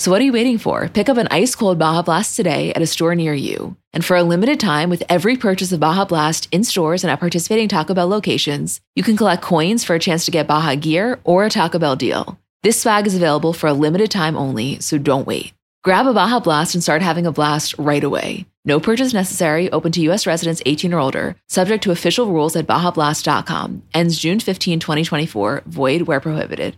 So what are you waiting for? Pick up an ice cold Baja Blast today at a store near you. And for a limited time, with every purchase of Baja Blast in stores and at participating Taco Bell locations, you can collect coins for a chance to get Baja gear or a Taco Bell deal. This swag is available for a limited time only, so don't wait. Grab a Baja Blast and start having a blast right away. No purchase necessary, open to U.S. residents 18 or older, subject to official rules at BajaBlast.com. Ends June 15, 2024, void where prohibited.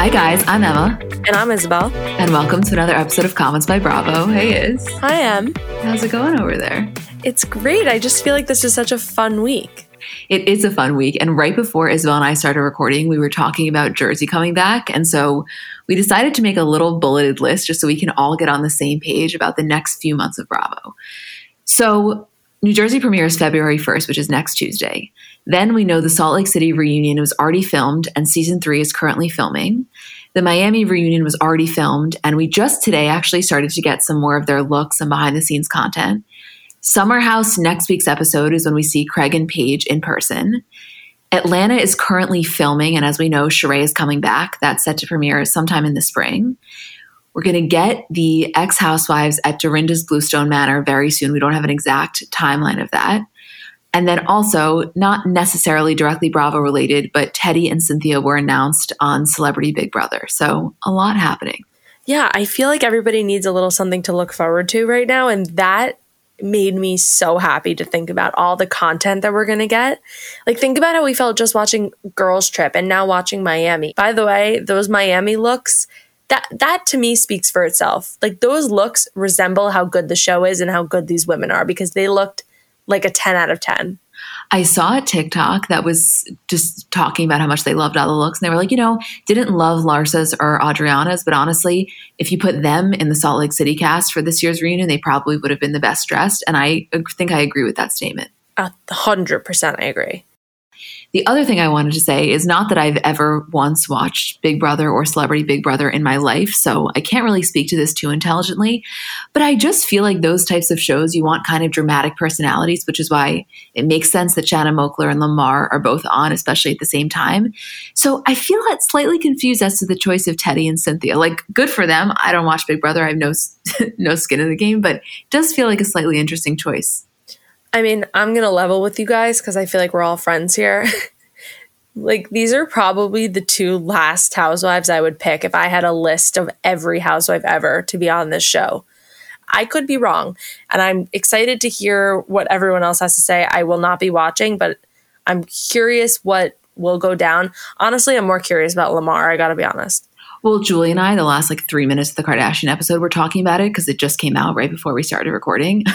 Hi, guys. I'm Emma. And I'm Isabel. And welcome to another episode of Comments by Bravo. Hey, Is. Hi, Em. How's it going over there? It's great. I just feel like this is such a fun week. It is a fun week. And right before Isabel and I started recording, we were talking about Jersey coming back. And so we decided to make a little bulleted list just so we can all get on the same page about the next few months of Bravo. So New Jersey premieres February 1st, which is next Tuesday. Then we know the Salt Lake City reunion was already filmed and season three is currently filming. The Miami reunion was already filmed, and we just today actually started to get some more of their looks and behind the scenes content. Summer House next week's episode is when we see Craig and Paige in person. Atlanta is currently filming, and as we know, Sheree is coming back. That's set to premiere sometime in the spring. We're going to get the ex housewives at Dorinda's Bluestone Manor very soon. We don't have an exact timeline of that. And then also, not necessarily directly Bravo related, but Teddi and Cynthia were announced on Celebrity Big Brother. So a lot happening. Yeah, I feel like everybody needs a little something to look forward to right now. And that made me so happy to think about all the content that we're going to get. Like, think about how we felt just watching Girls Trip and now watching Miami. By the way, those Miami looks. That, that to me speaks for itself. Like those looks resemble how good the show is and how good these women are because they looked like a 10 out of 10. I saw a TikTok that was just talking about how much they loved all the looks. And they were like, you know, didn't love Larsa's or Adriana's, but honestly, if you put them in the Salt Lake City cast for this year's reunion, they probably would have been the best dressed. And I think I agree with that statement. A hundred percent, I agree. The other thing I wanted to say is not that I've ever once watched Big Brother or Celebrity Big Brother in my life, so I can't really speak to this too intelligently. But I just feel like those types of shows, you want kind of dramatic personalities, which is why it makes sense that Shanna Moakler and Lamar are both on, especially at the same time. So I feel slightly confused as to the choice of Teddi and Cynthia. Like, good for them. I don't watch Big Brother. I have no, no skin in the game, but it does feel like a slightly interesting choice. I mean, I'm going to level with you guys because I feel like we're all friends here. like, these are probably the two last housewives I would pick if I had a list of every housewife ever to be on this show. I could be wrong. And I'm excited to hear what everyone else has to say. I will not be watching, but I'm curious what will go down. Honestly, I'm more curious about Lamar. I got to be honest. Well, Julie and I, the last like three minutes of the Kardashian episode, we're talking about it because it just came out right before we started recording.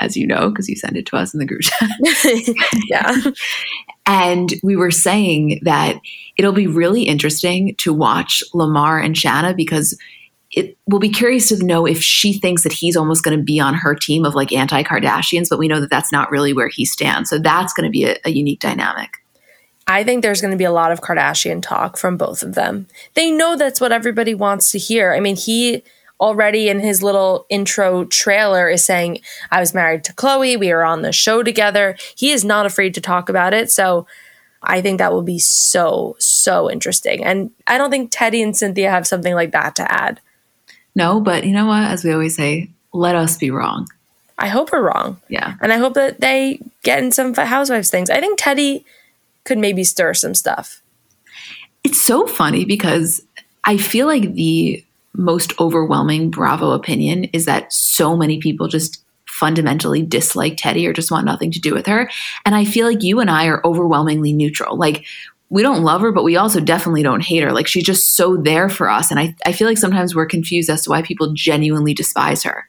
as you know, because you sent it to us in the group chat. yeah. And we were saying that it'll be really interesting to watch Lamar and Shanna because it will be curious to know if she thinks that he's almost going to be on her team of like anti Kardashians, but we know that that's not really where he stands. So that's going to be a, a unique dynamic. I think there's going to be a lot of Kardashian talk from both of them. They know that's what everybody wants to hear. I mean, he already in his little intro trailer is saying, I was married to Khloé. We are on the show together. He is not afraid to talk about it. So I think that will be so, so interesting. And I don't think Teddi and Cynthia have something like that to add. No, but you know what? As we always say, let us be wrong. I hope we're wrong. Yeah. And I hope that they get in some Housewives things. I think Teddi could maybe stir some stuff. It's so funny because I feel like the most overwhelming Bravo opinion is that so many people just fundamentally dislike Teddi or just want nothing to do with her. And I feel like you and I are overwhelmingly neutral. Like, we don't love her, but we also definitely don't hate her. Like, she's just so there for us. And I, I feel like sometimes we're confused as to why people genuinely despise her.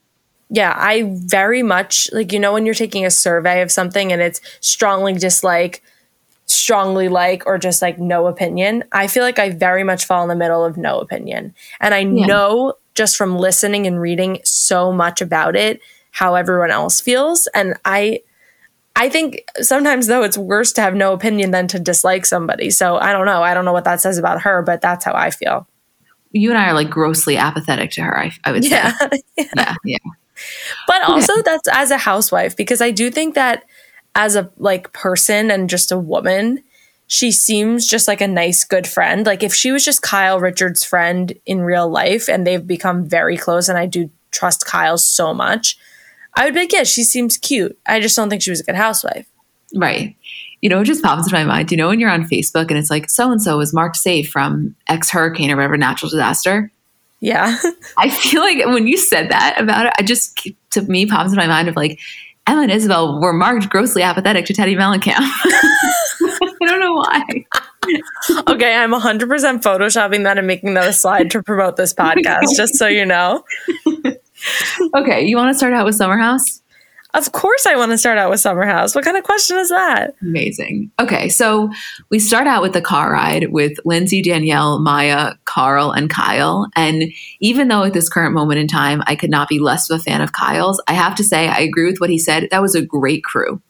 Yeah, I very much like, you know, when you're taking a survey of something and it's strongly dislike, strongly like or just like no opinion. I feel like I very much fall in the middle of no opinion. And I yeah. know just from listening and reading so much about it how everyone else feels and I I think sometimes though it's worse to have no opinion than to dislike somebody. So I don't know. I don't know what that says about her, but that's how I feel. You and I are like grossly apathetic to her, I, I would say. Yeah. yeah. yeah. But also yeah. that's as a housewife, because I do think that as a like person and just a woman, she seems just like a nice, good friend. Like if she was just Kyle Richards' friend in real life and they've become very close, and I do trust Kyle so much, I would be like, yeah, she seems cute. I just don't think she was a good housewife. Right. You know, it just pops into my mind. You know, when you're on Facebook and it's like, so and so was marked safe from X hurricane or whatever natural disaster. Yeah. I feel like when you said that about it, I just, to me, pops in my mind of like, Emma and Isabel were marked grossly apathetic to Teddi Mellencamp. I don't know why. okay, I'm 100% photoshopping that and making that a slide to promote this podcast, just so you know. okay, you want to start out with Summer House? Of course, I want to start out with Summer House. What kind of question is that? Amazing. Okay, so we start out with the car ride with Lindsay, Danielle, Mya, Carl, and Kyle. And even though at this current moment in time, I could not be less of a fan of Kyle's, I have to say, I agree with what he said. That was a great crew.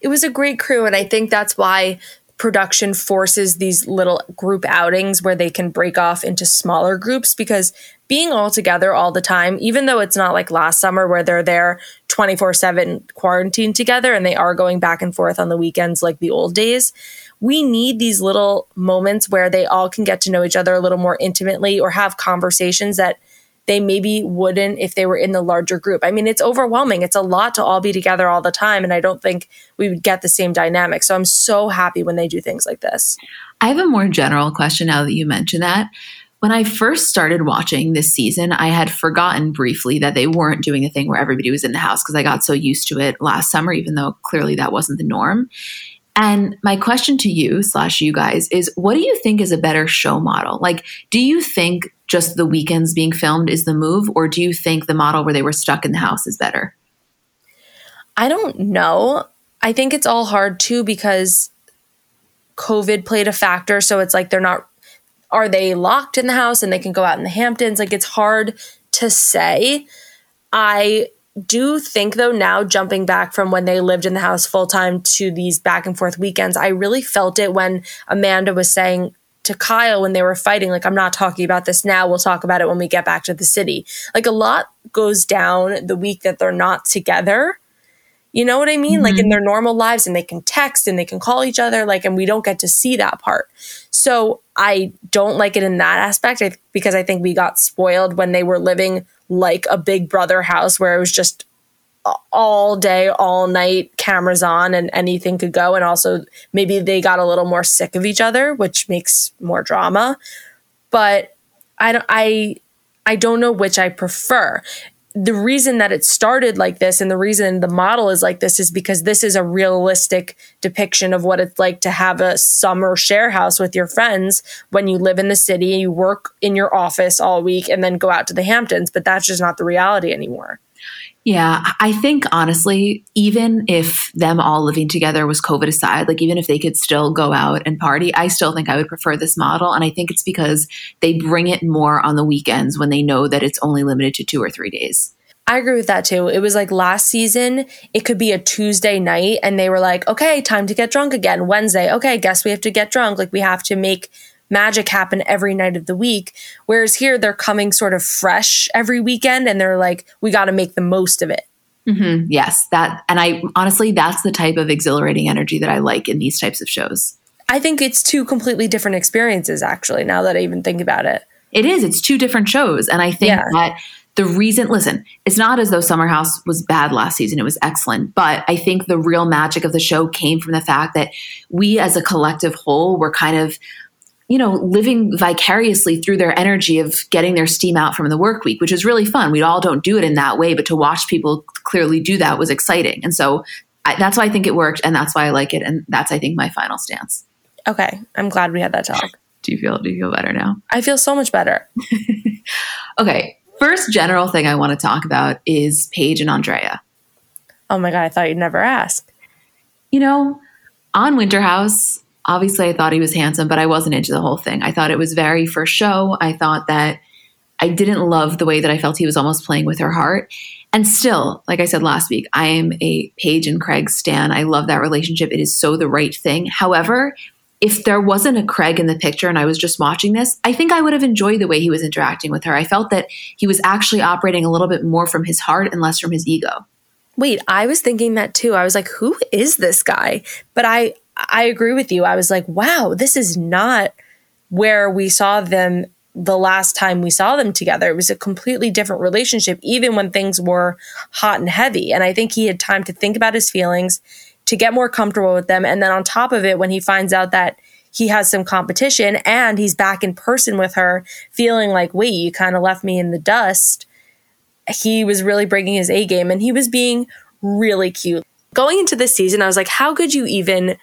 It was a great crew. And I think that's why production forces these little group outings where they can break off into smaller groups because being all together all the time, even though it's not like last summer where they're there 24 7 quarantined together and they are going back and forth on the weekends like the old days, we need these little moments where they all can get to know each other a little more intimately or have conversations that they maybe wouldn't if they were in the larger group. I mean, it's overwhelming. It's a lot to all be together all the time. And I don't think we would get the same dynamic. So I'm so happy when they do things like this. I have a more general question now that you mention that. When I first started watching this season, I had forgotten briefly that they weren't doing a thing where everybody was in the house because I got so used to it last summer, even though clearly that wasn't the norm. And my question to you slash you guys is what do you think is a better show model? Like, do you think just the weekends being filmed is the move, or do you think the model where they were stuck in the house is better? I don't know. I think it's all hard too because COVID played a factor. So it's like they're not, are they locked in the house and they can go out in the Hamptons? Like it's hard to say. I do think though now jumping back from when they lived in the house full time to these back and forth weekends i really felt it when amanda was saying to Kyle when they were fighting, like, I'm not talking about this now. We'll talk about it when we get back to the city. Like, a lot goes down the week that they're not together. You know what I mean? Mm-hmm. Like in mm-hmm. their normal lives, and they can text and they can call each other, like, and we don't get to see that part. So I don't like it in that aspect because I think we got spoiled when they were living like a big brother house where it was just all day, all night, cameras on, and anything could go. And also, maybe they got a little more sick of each other, which makes more drama. But I don't, I, I don't know which I prefer. The reason that it started like this and the reason the model is like this is because this is a realistic depiction of what it's like to have a summer share house with your friends when you live in the city and you work in your office all week and then go out to the Hamptons. But that's just not the reality anymore. Yeah, I think honestly, even if them all living together was COVID aside, like even if they could still go out and party, I still think I would prefer this model. And I think it's because they bring it more on the weekends when they know that it's only limited to two or three days. I agree with that too. It was like last season, it could be a Tuesday night and they were like, okay, time to get drunk again. Wednesday, okay, guess we have to get drunk. Like we have to make magic happen every night of the week. Whereas here, they're coming sort of fresh every weekend and they're like, we got to make the most of it. Mm-hmm. Yes, that, and I honestly, that's the type of exhilarating energy that I like in these types of shows. I think it's two completely different experiences, actually, now that I even think about it. It is. It's two different shows. And I think yeah. that the reason, listen, it's not as though Summer House was bad last season. It was excellent. But I think the real magic of the show came from the fact that we as a collective whole were kind of you know, living vicariously through their energy of getting their steam out from the work week, which is really fun. We all don't do it in that way, but to watch people clearly do that was exciting. And so I, that's why I think it worked, and that's why I like it, and that's I think my final stance. Okay, I'm glad we had that talk. Do you feel do you feel better now? I feel so much better. okay, first general thing I want to talk about is Paige and Andrea. Oh my god, I thought you'd never ask. You know, on Winter House, Obviously, I thought he was handsome, but I wasn't into the whole thing. I thought it was very for show. I thought that I didn't love the way that I felt he was almost playing with her heart. And still, like I said last week, I am a Paige and Craig stan. I love that relationship. It is so the right thing. However, if there wasn't a Craig in the picture and I was just watching this, I think I would have enjoyed the way he was interacting with her. I felt that he was actually operating a little bit more from his heart and less from his ego. Wait, I was thinking that too. I was like, who is this guy? But I I agree with you. I was like, wow, this is not where we saw them the last time we saw them together. It was a completely different relationship, even when things were hot and heavy. And I think he had time to think about his feelings, to get more comfortable with them. And then on top of it, when he finds out that he has some competition and he's back in person with her, feeling like, wait, you kind of left me in the dust, he was really bringing his A game and he was being really cute. Going into this season, I was like, how could you even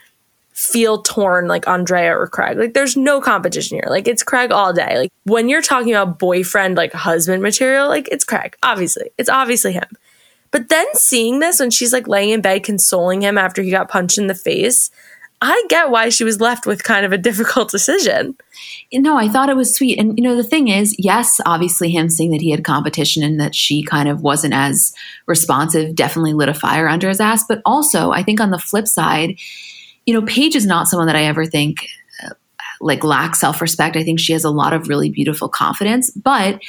feel torn like Andrea or Craig. Like there's no competition here. Like it's Craig all day. Like when you're talking about boyfriend, like husband material, like it's Craig. Obviously. It's obviously him. But then seeing this when she's like laying in bed consoling him after he got punched in the face, I get why she was left with kind of a difficult decision. No, I thought it was sweet. And, you know, the thing is, yes, obviously, him seeing that he had competition and that she kind of wasn't as responsive definitely lit a fire under his ass. But also, I think on the flip side, you know, Paige is not someone that I ever think uh, like lacks self respect. I think she has a lot of really beautiful confidence. But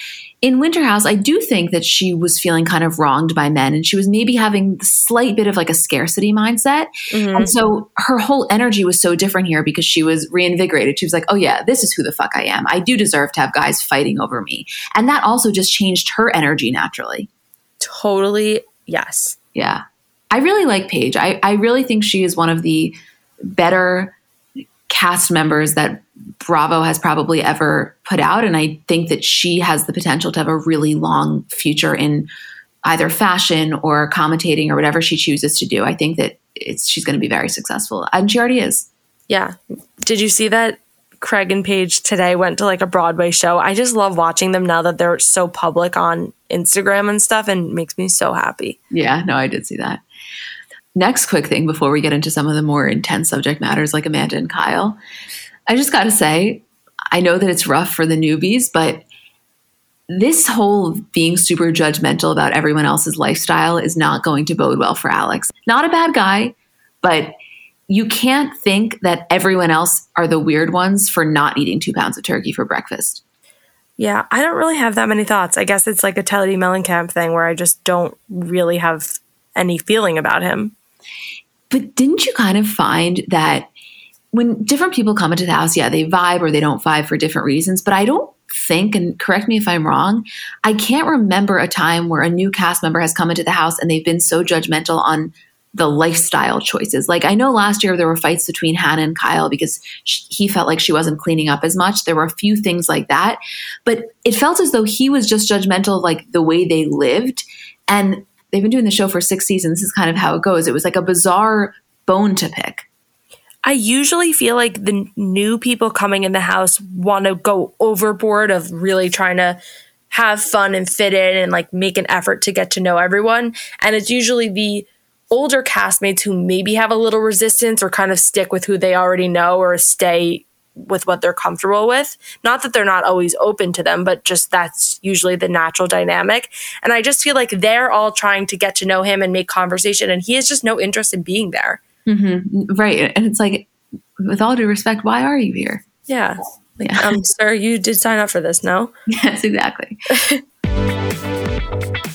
in Winter House, I do think that she was feeling kind of wronged by men and she was maybe having a slight bit of like a scarcity mindset. Mm-hmm. And so her whole energy was so different here because she was reinvigorated. She was like, oh, yeah, this is who the fuck I am. I do deserve to have guys fighting over me. And that also just changed her energy naturally. Totally. Yes. Yeah. I really like Paige. I, I really think she is one of the better cast members that Bravo has probably ever put out. And I think that she has the potential to have a really long future in either fashion or commentating or whatever she chooses to do. I think that it's she's going to be very successful. And she already is. Yeah. Did you see that Craig and Paige today went to like a Broadway show? I just love watching them now that they're so public on Instagram and stuff and makes me so happy. Yeah, no, I did see that. Next, quick thing before we get into some of the more intense subject matters like Amanda and Kyle, I just got to say, I know that it's rough for the newbies, but this whole being super judgmental about everyone else's lifestyle is not going to bode well for Alex. Not a bad guy, but you can't think that everyone else are the weird ones for not eating two pounds of turkey for breakfast. Yeah, I don't really have that many thoughts. I guess it's like a Teddi Mellencamp thing where I just don't really have any feeling about him. But didn't you kind of find that when different people come into the house, yeah, they vibe or they don't vibe for different reasons, but I don't think, and correct me if I'm wrong, I can't remember a time where a new cast member has come into the house and they've been so judgmental on the lifestyle choices. Like I know last year there were fights between Hannah and Kyle because she, he felt like she wasn't cleaning up as much. There were a few things like that, but it felt as though he was just judgmental of like the way they lived. And they've been doing the show for six seasons. This is kind of how it goes. It was like a bizarre bone to pick. I usually feel like the new people coming in the house want to go overboard of really trying to have fun and fit in and like make an effort to get to know everyone. And it's usually the older castmates who maybe have a little resistance or kind of stick with who they already know or stay with what they're comfortable with. Not that they're not always open to them, but just that's usually the natural dynamic. And I just feel like they're all trying to get to know him and make conversation, and he has just no interest in being there. Mm-hmm. Right. And it's like, with all due respect, why are you here? Yeah. Like, yeah. um, sir, you did sign up for this, no? Yes, exactly.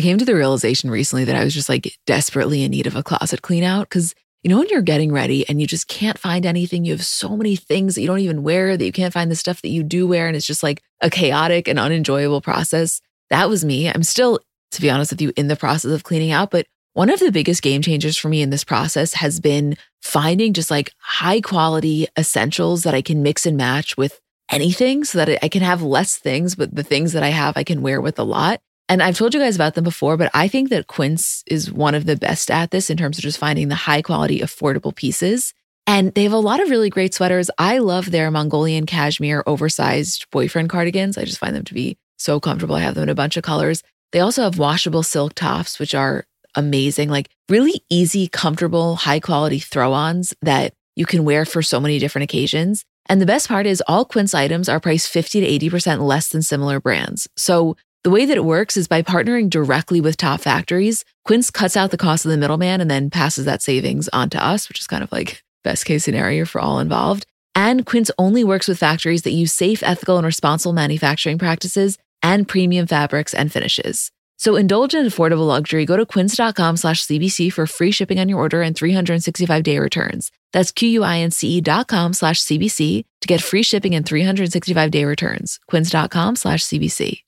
I came to the realization recently that I was just like desperately in need of a closet clean out because you know when you're getting ready and you just can't find anything you have so many things that you don't even wear that you can't find the stuff that you do wear and it's just like a chaotic and unenjoyable process that was me. I'm still to be honest with you in the process of cleaning out but one of the biggest game changers for me in this process has been finding just like high quality essentials that i can mix and match with anything so that i can have less things but the things that i have i can wear with a lot and I've told you guys about them before, but I think that Quince is one of the best at this in terms of just finding the high quality, affordable pieces. And they have a lot of really great sweaters. I love their Mongolian cashmere oversized boyfriend cardigans. I just find them to be so comfortable. I have them in a bunch of colors. They also have washable silk tops, which are amazing, like really easy, comfortable, high quality throw ons that you can wear for so many different occasions. And the best part is all Quince items are priced 50 to 80% less than similar brands. So the way that it works is by partnering directly with top factories, Quince cuts out the cost of the middleman and then passes that savings on to us, which is kind of like best case scenario for all involved. And Quince only works with factories that use safe, ethical, and responsible manufacturing practices and premium fabrics and finishes. So indulge in affordable luxury. Go to quince.com slash CBC for free shipping on your order and 365 day returns. That's Q-U-I-N-C-E dot com slash CBC to get free shipping and 365 day returns. Quince.com slash CBC.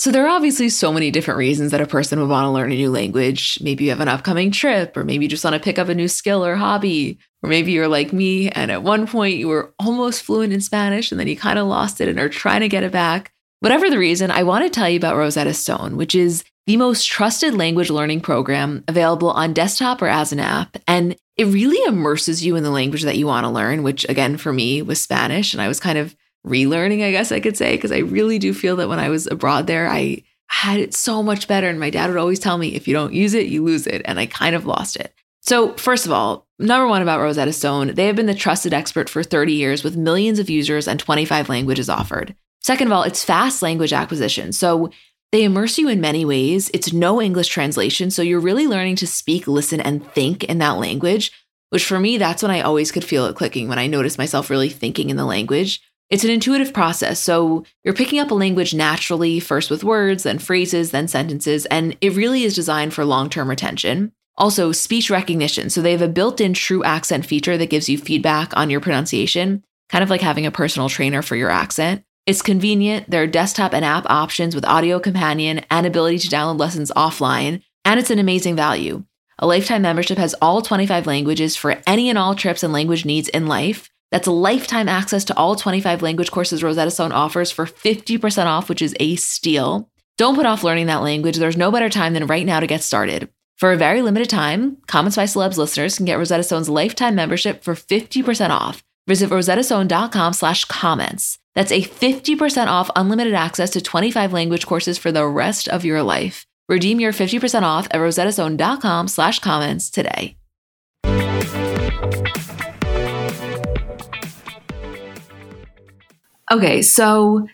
So there are obviously so many different reasons that a person would want to learn a new language. Maybe you have an upcoming trip, or maybe you just want to pick up a new skill or hobby. Or maybe you're like me and at one point you were almost fluent in Spanish and then you kind of lost it and are trying to get it back. Whatever the reason, I want to tell you about Rosetta Stone, which is the most trusted language learning program available on desktop or as an app. And it really immerses you in the language that you want to learn, which again, for me was Spanish. And I was kind of relearning, I guess I could say, because I really do feel that when I was abroad there, I had it so much better. And my dad would always tell me, if you don't use it, you lose it. And I kind of lost it. So, first of all, number one about Rosetta Stone, they have been the trusted expert for 30 years with millions of users and 25 languages offered. Second of all, it's fast language acquisition. So they immerse you in many ways. It's no English translation. So you're really learning to speak, listen, and think in that language, which for me, that's when I always could feel it clicking when I noticed myself really thinking in the language. It's an intuitive process. So you're picking up a language naturally, first with words, then phrases, then sentences, and it really is designed for long term retention. Also, speech recognition. So they have a built in true accent feature that gives you feedback on your pronunciation, kind of like having a personal trainer for your accent. It's convenient. There are desktop and app options with audio companion and ability to download lessons offline, and it's an amazing value. A lifetime membership has all 25 languages for any and all trips and language needs in life. That's lifetime access to all 25 language courses Rosetta Stone offers for 50% off, which is a steal. Don't put off learning that language. There's no better time than right now to get started. For a very limited time, Comments by Celebs listeners can get Rosetta Stone's lifetime membership for 50% off. Visit rosettastone.com slash comments. That's a 50% off unlimited access to 25 language courses for the rest of your life. Redeem your 50% off at rosettastone.com slash comments today. Okay, so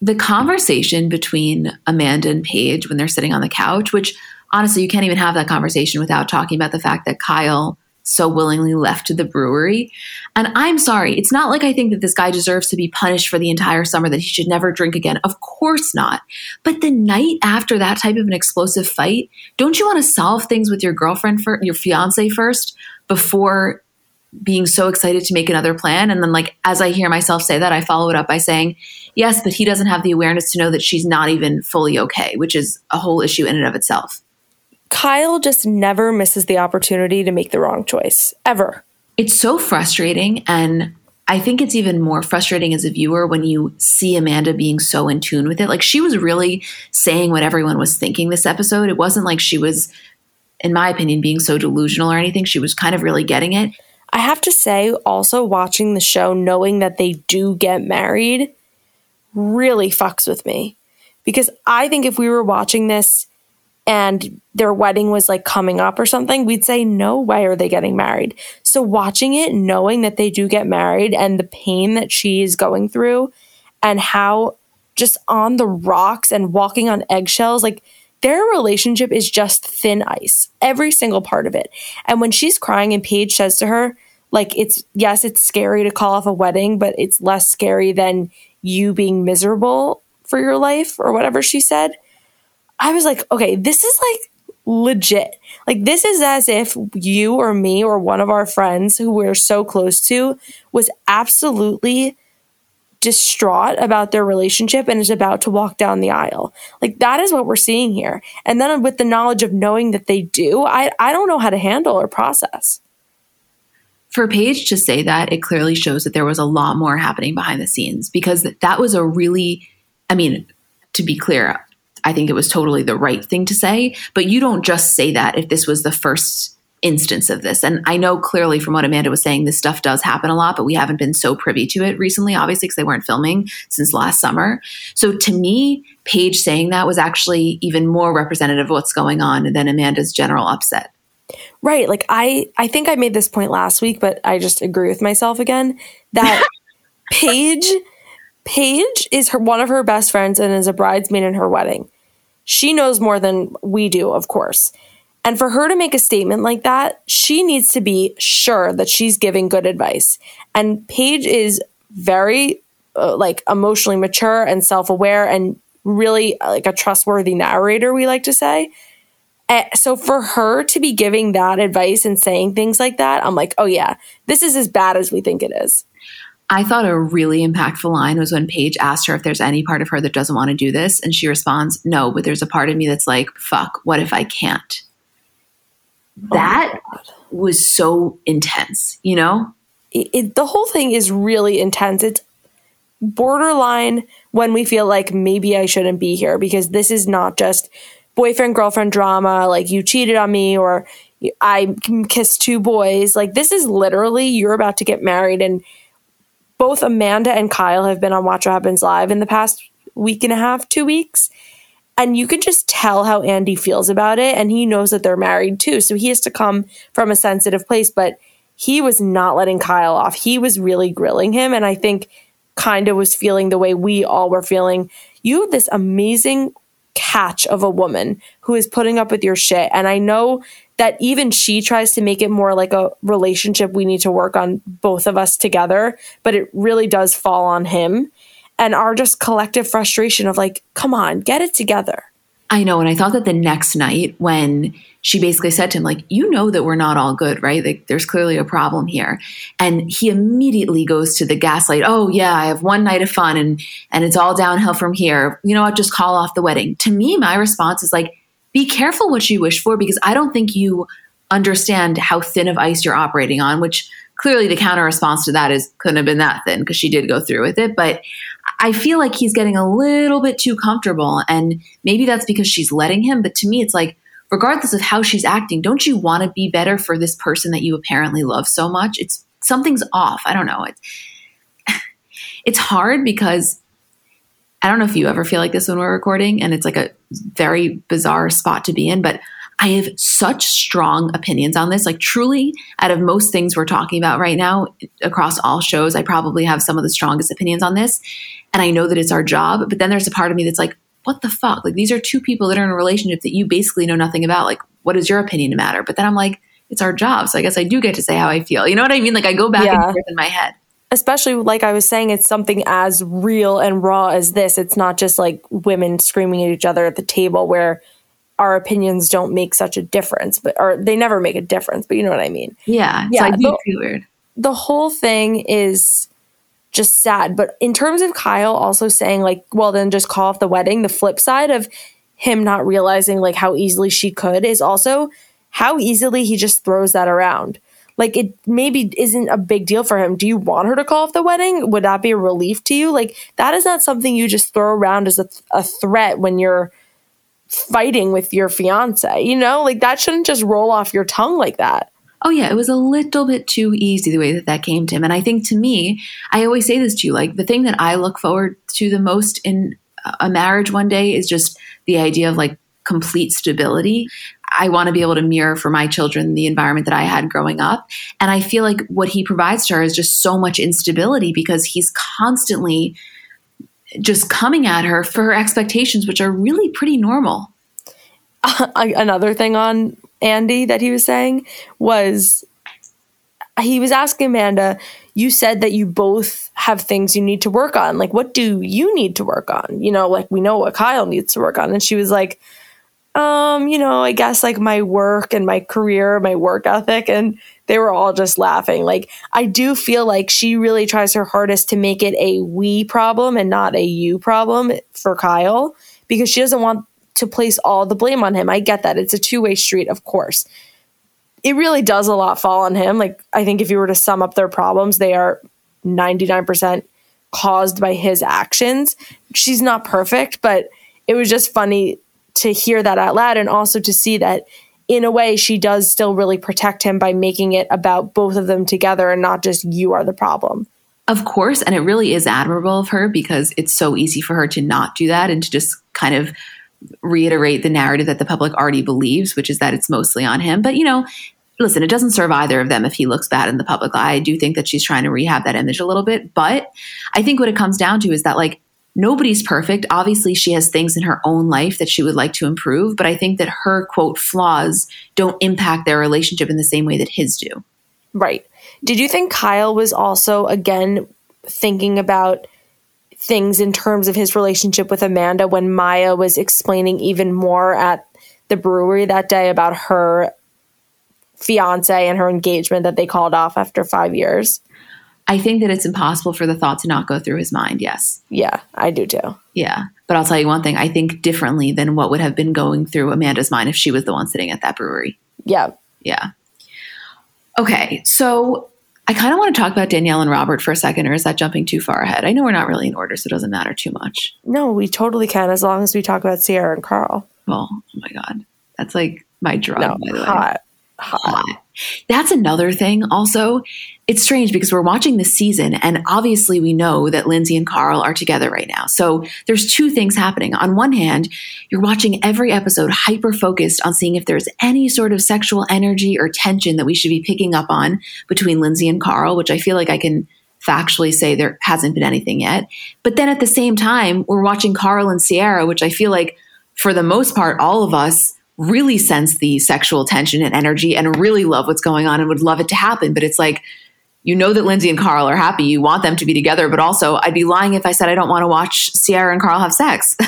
the conversation between Amanda and Paige when they're sitting on the couch, which honestly, you can't even have that conversation without talking about the fact that Kyle so willingly left the brewery. And I'm sorry, it's not like I think that this guy deserves to be punished for the entire summer, that he should never drink again. Of course not. But the night after that type of an explosive fight, don't you want to solve things with your girlfriend, for, your fiance first, before being so excited to make another plan? And then, like, as I hear myself say that, I follow it up by saying, yes, but he doesn't have the awareness to know that she's not even fully okay, which is a whole issue in and of itself. Kyle just never misses the opportunity to make the wrong choice, ever. It's so frustrating. And I think it's even more frustrating as a viewer when you see Amanda being so in tune with it. Like she was really saying what everyone was thinking this episode. It wasn't like she was, in my opinion, being so delusional or anything. She was kind of really getting it. I have to say, also watching the show, knowing that they do get married, really fucks with me. Because I think if we were watching this and their wedding was like coming up or something, we'd say, no way are they getting married. So watching it, knowing that they do get married and the pain that she is going through and how just on the rocks and walking on eggshells, like their relationship is just thin ice, every single part of it. And when she's crying and Paige says to her, like, it's yes, it's scary to call off a wedding, but it's less scary than you being miserable for your life or whatever she said I was like, okay, this is like legit. Like this is as if you or me or one of our friends who we're so close to was absolutely distraught about their relationship and is about to walk down the aisle. Like that is what we're seeing here. And then with the knowledge of knowing that they do, I I don't know how to handle or process. For Paige to say that, it clearly shows that there was a lot more happening behind the scenes because that was a really I mean, to be clear, I think it was totally the right thing to say. But you don't just say that if this was the first instance of this. And I know clearly from what Amanda was saying, this stuff does happen a lot, but we haven't been so privy to it recently, obviously, because they weren't filming since last summer. So to me, Paige saying that was actually even more representative of what's going on than Amanda's general upset. Right. Like I I think I made this point last week, but I just agree with myself again that Paige Paige is her one of her best friends and is a bridesmaid in her wedding. She knows more than we do, of course. And for her to make a statement like that, she needs to be sure that she's giving good advice. And Paige is very uh, like emotionally mature and self-aware and really uh, like a trustworthy narrator, we like to say. Uh, so for her to be giving that advice and saying things like that, I'm like, oh yeah, this is as bad as we think it is. I thought a really impactful line was when Paige asked her if there's any part of her that doesn't want to do this. And she responds, no, but there's a part of me that's like, fuck, what if I can't? Oh that oh was so intense, you know? It, it, the whole thing is really intense. It's borderline when we feel like maybe I shouldn't be here because this is not just boyfriend girlfriend drama, like you cheated on me or I kissed two boys. Like this is literally you're about to get married and both Amanda and Kyle have been on Watch What Happens Live in the past week and a half, two weeks. And you can just tell how Andy feels about it. And he knows that they're married too. So he has to come from a sensitive place. But he was not letting Kyle off. He was really grilling him. And I think kind of was feeling the way we all were feeling. You have this amazing catch of a woman who is putting up with your shit. And I know that even she tries to make it more like a relationship we need to work on both of us together, but it really does fall on him and our just collective frustration of like, come on, get it together. I know. And I thought that the next night when she basically said to him, like, you know that we're not all good, right? Like there's clearly a problem here. And he immediately goes to the gaslight, oh yeah, I have one night of fun and and it's all downhill from here. You know what? Just call off the wedding. To me, my response is like, be careful what you wish for because I don't think you understand how thin of ice you're operating on, which clearly the counter response to that is couldn't have been that thin because she did go through with it. But I feel like he's getting a little bit too comfortable. And maybe that's because she's letting him. But to me, it's like, regardless of how she's acting, don't you want to be better for this person that you apparently love so much? It's something's off. I don't know. It's, it's hard because I don't know if you ever feel like this when we're recording, and it's like a very bizarre spot to be in, but I have such strong opinions on this. Like, truly, out of most things we're talking about right now across all shows, I probably have some of the strongest opinions on this. And I know that it's our job, but then there's a part of me that's like, what the fuck? Like, these are two people that are in a relationship that you basically know nothing about. Like, what does your opinion matter? But then I'm like, it's our job. So I guess I do get to say how I feel. You know what I mean? Like, I go back yeah. and forth in my head especially like I was saying, it's something as real and raw as this. It's not just like women screaming at each other at the table where our opinions don't make such a difference, but or they never make a difference. But you know what I mean? Yeah, yeah. The, weird. The whole thing is just sad. But in terms of Kyle also saying like, well, then just call off the wedding. The flip side of him not realizing like how easily she could is also how easily he just throws that around like it maybe isn't a big deal for him. Do you want her to call off the wedding? Would that be a relief to you? Like that is not something you just throw around as a, a threat when you're fighting with your fiance. You know, like that shouldn't just roll off your tongue like that. Oh yeah, it was a little bit too easy the way that that came to him. And I think to me, I always say this to you, like the thing that I look forward to the most in a marriage one day is just the idea of like complete stability. I want to be able to mirror for my children the environment that I had growing up. And I feel like what he provides to her is just so much instability because he's constantly just coming at her for her expectations, which are really pretty normal. Uh, another thing on Andy that he was saying was he was asking Amanda, you said that you both have things you need to work on. Like, what do you need to work on? You know, like we know what Kyle needs to work on. And she was like, um, you know, I guess like my work and my career, my work ethic. And they were all just laughing. Like, I do feel like she really tries her hardest to make it a we problem and not a you problem for Kyle because she doesn't want to place all the blame on him. I get that. It's a two way street, of course. It really does a lot fall on him. Like, I think if you were to sum up their problems, they are 99% caused by his actions. She's not perfect, but it was just funny to hear that out loud and also to see that in a way, she does still really protect him by making it about both of them together and not just you are the problem. Of course. And it really is admirable of her because it's so easy for her to not do that and to just kind of reiterate the narrative that the public already believes, which is that it's mostly on him. But, you know, listen, it doesn't serve either of them if he looks bad in the public eye. I do think that she's trying to rehab that image a little bit. But I think what it comes down to is that, like, nobody's perfect. Obviously, she has things in her own life that she would like to improve, but I think that her quote flaws don't impact their relationship in the same way that his do. Right. Did you think Kyle was also, again, thinking about things in terms of his relationship with Amanda when Mya was explaining even more at the brewery that day about her fiance and her engagement that they called off after five years? I think that it's impossible for the thought to not go through his mind. Yes. Yeah, I do too. Yeah. But I'll tell you one thing I think differently than what would have been going through Amanda's mind if she was the one sitting at that brewery. Yeah. Yeah. Okay. So I kind of want to talk about Danielle and Robert for a second, or is that jumping too far ahead? I know we're not really in order, so it doesn't matter too much. No, we totally can as long as we talk about Ciara and Carl. Well, oh my God. That's like my drug, no, by the hot. way. Hot. That's another thing also. It's strange because we're watching this season and obviously we know that Lindsay and Carl are together right now. So there's two things happening. On one hand, you're watching every episode hyper focused on seeing if there's any sort of sexual energy or tension that we should be picking up on between Lindsay and Carl, which I feel like I can factually say there hasn't been anything yet. But then at the same time, we're watching Carl and Ciara, which I feel like for the most part, all of us really sense the sexual tension and energy and really love what's going on and would love it to happen. But it's like, you know that Lindsay and Carl are happy. You want them to be together, but also I'd be lying if I said I don't want to watch Ciara and Carl have sex.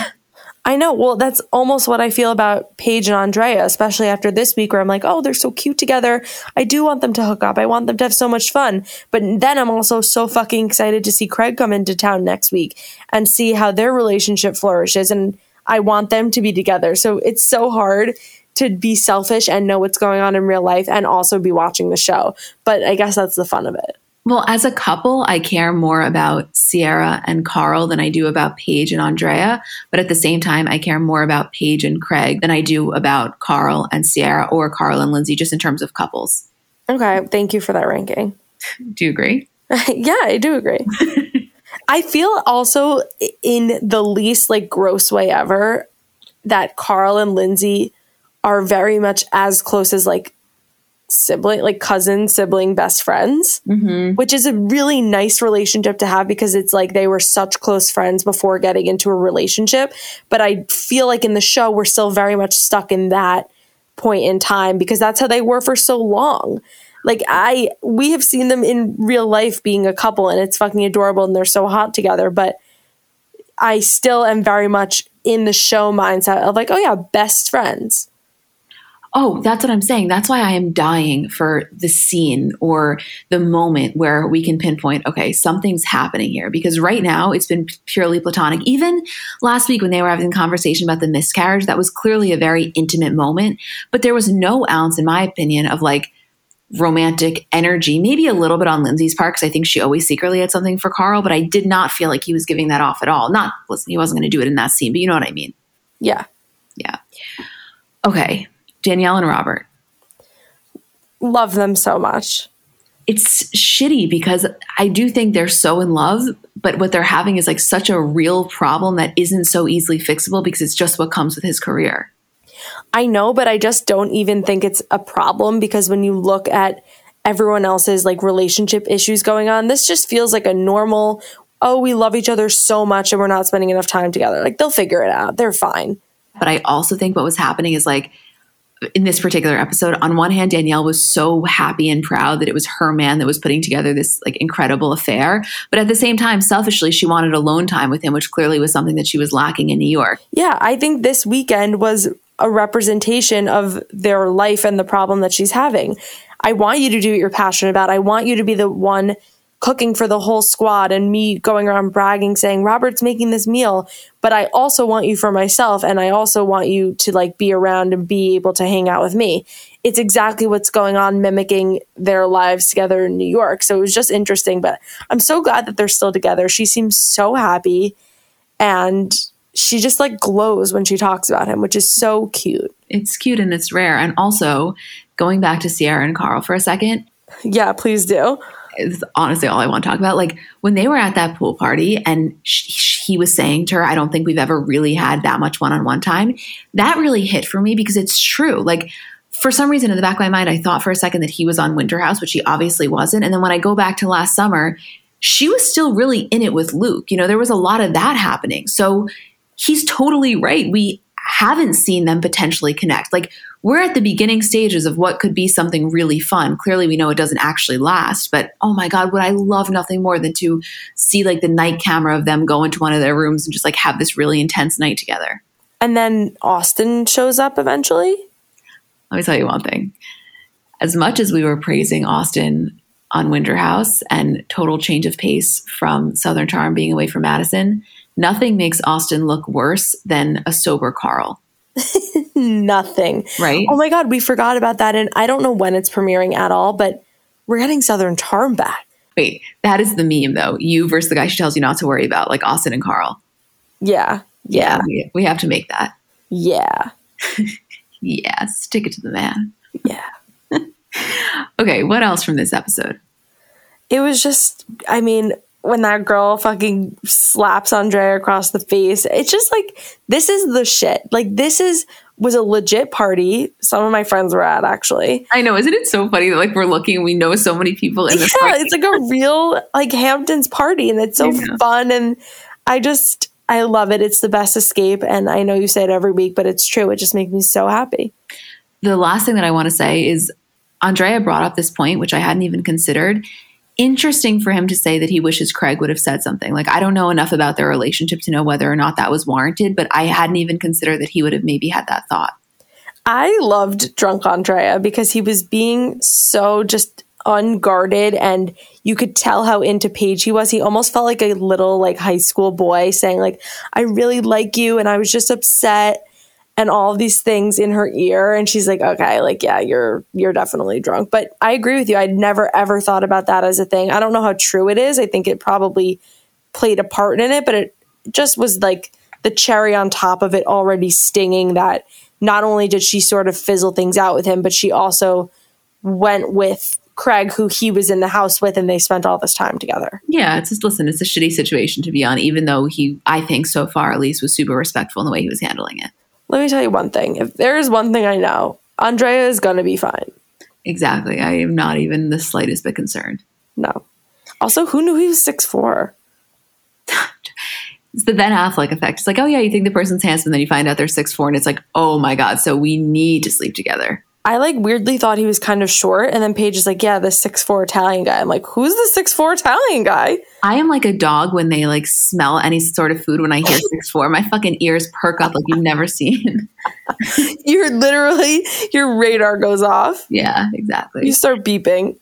I know. Well, that's almost what I feel about Paige and Andrea, especially after this week where I'm like, oh, they're so cute together. I do want them to hook up. I want them to have so much fun. But then I'm also so fucking excited to see Craig come into town next week and see how their relationship flourishes. And I want them to be together. So it's so hard to be selfish and know what's going on in real life and also be watching the show. But I guess that's the fun of it. Well, as a couple, I care more about Ciara and Carl than I do about Paige and Andrea. But at the same time, I care more about Paige and Craig than I do about Carl and Ciara or Carl and Lindsay, just in terms of couples. Okay. Thank you for that ranking. Do you agree? yeah, I do agree. I feel also in the least like gross way ever that Carl and Lindsay are very much as close as like sibling, like cousin, sibling, best friends, mm-hmm. which is a really nice relationship to have because it's like they were such close friends before getting into a relationship. But I feel like in the show, we're still very much stuck in that point in time because that's how they were for so long like I we have seen them in real life being a couple and it's fucking adorable and they're so hot together, but I still am very much in the show mindset of like, oh yeah, best friends. Oh, that's what I'm saying. That's why I am dying for the scene or the moment where we can pinpoint, okay, something's happening here. Because right now it's been purely platonic. Even last week when they were having a conversation about the miscarriage, that was clearly a very intimate moment. But there was no ounce, in my opinion, of like, romantic energy, maybe a little bit on Lindsay's part, because I think she always secretly had something for Carl, but I did not feel like he was giving that off at all. Not, listen, he wasn't going to do it in that scene, but you know what I mean. Yeah. Yeah. Okay. Danielle and Robert. Love them so much. It's shitty because I do think they're so in love, but what they're having is like such a real problem that isn't so easily fixable because it's just what comes with his career. I know, but I just don't even think it's a problem because when you look at everyone else's like relationship issues going on, this just feels like a normal, oh, we love each other so much and we're not spending enough time together. Like they'll figure it out. They're fine. But I also think what was happening is like, in this particular episode, on one hand, Danielle was so happy and proud that it was her man that was putting together this like incredible affair. But at the same time, selfishly, she wanted alone time with him, which clearly was something that she was lacking in New York. Yeah, I think this weekend was a representation of their life and the problem that she's having. I want you to do what you're passionate about. I want you to be the one cooking for the whole squad and me going around bragging saying Robert's making this meal, but I also want you for myself and I also want you to like be around and be able to hang out with me. It's exactly what's going on mimicking their lives together in New York. So it was just interesting, but I'm so glad that they're still together. She seems so happy and she just like glows when she talks about him, which is so cute. It's cute and it's rare. And also, going back to Ciara and Carl for a second. Yeah, please do. It's honestly all I want to talk about. Like when they were at that pool party and she, he was saying to her, I don't think we've ever really had that much one on one time. That really hit for me because it's true. Like, for some reason in the back of my mind, I thought for a second that he was on Winter House, which he obviously wasn't. And then when I go back to last summer, she was still really in it with Luke. You know, there was a lot of that happening. So he's totally right. We haven't seen them potentially connect. Like we're at the beginning stages of what could be something really fun. Clearly, we know it doesn't actually last, but oh my God, would I love nothing more than to see like the night camera of them go into one of their rooms and just like have this really intense night together. And then Austin shows up eventually. Let me tell you one thing. As much as we were praising Austin on Winter House and total change of pace from Southern Charm being away from Madison, nothing makes Austin look worse than a sober Carl. nothing. Right. Oh my God, we forgot about that. And I don't know when it's premiering at all, but we're getting Southern Charm back. Wait, that is the meme though. You versus the guy she tells you not to worry about, like Austin and Carl. Yeah. Yeah. yeah we, we have to make that. Yeah. yeah. Stick it to the man. Yeah. okay. What else from this episode? It was just, I mean, when that girl fucking slaps Andrea across the face. It's just like this is the shit. Like this is was a legit party. Some of my friends were at actually. I know, isn't it so funny that like we're looking, we know so many people in this. Yeah, party. it's like a real like Hamptons party, and it's so fun. And I just I love it. It's the best escape, and I know you say it every week, but it's true. It just makes me so happy. The last thing that I want to say is Andrea brought up this point, which I hadn't even considered, interesting for him to say that he wishes Craig would have said something. Like, I don't know enough about their relationship to know whether or not that was warranted, but I hadn't even considered that he would have maybe had that thought. I loved Drunk Andrea because he was being so just unguarded and you could tell how into Paige he was. He almost felt like a little like high school boy saying like I really like you and I was just upset and all of these things in her ear. And she's like okay like yeah you're you're definitely drunk. But i agree with you. I'd never ever thought about that as a thing. I don't know how true it is. I think it probably played a part in it but it just was like the cherry on top of it already stinging that not only did she sort of fizzle things out with him but she also went with Craig, who he was in the house with, and they spent all this time together. Yeah, it's just listen, it's a shitty situation to be on, even though he, I think so far at least, was super respectful in the way he was handling it let me tell you one thing. If there is one thing I know, Andrea is going to be fine. Exactly. I am not even the slightest bit concerned. No. Also, who knew he was six four? it's the Ben Affleck effect. It's like, oh yeah, you think the person's handsome, then you find out they're six four, and it's like, oh my god, so we need to sleep together. I like weirdly thought he was kind of short, and then Paige is like, "Yeah, the six four Italian guy." I'm like, "Who's the six four Italian guy?" I am like a dog when they like smell any sort of food. When I hear six four, my fucking ears perk up like you've never seen. You're literally your radar goes off. Yeah, exactly. You start beeping.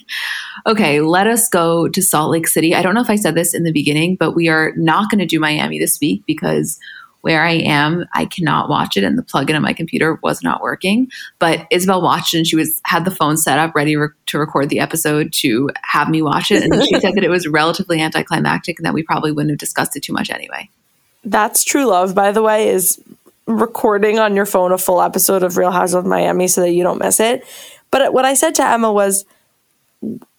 okay, let us go to Salt Lake City. I don't know if I said this in the beginning, but we are not going to do Miami this week because where I am, I cannot watch it, and the plug-in on my computer was not working. But Isabel watched, and she was had the phone set up ready re- to record the episode to have me watch it, and she said that it was relatively anticlimactic and that we probably wouldn't have discussed it too much anyway. That's true love, by the way, is recording on your phone a full episode of Real Houses of Miami so that you don't miss it. But what I said to Emma was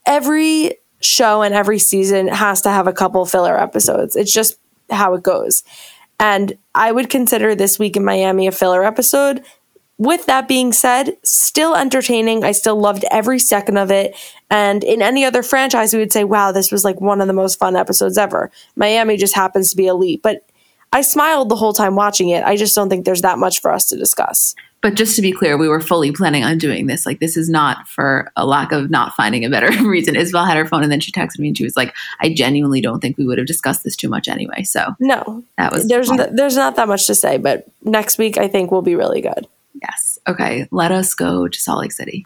every show and every season has to have a couple filler episodes. It's just how it goes. And I would consider this week in Miami a filler episode. With that being said, still entertaining. I still loved every second of it. And in any other franchise, we would say, wow, this was like one of the most fun episodes ever. Miami just happens to be elite. But I smiled the whole time watching it. I just don't think there's that much for us to discuss. But just to be clear, we were fully planning on doing this. Like, this is not for a lack of not finding a better reason. Isabel had her phone and then she texted me and she was like, I genuinely don't think we would have discussed this too much anyway. So, no, that was there's, there's not that much to say, but next week I think we'll be really good. Yes. Okay. Let us go to Salt Lake City.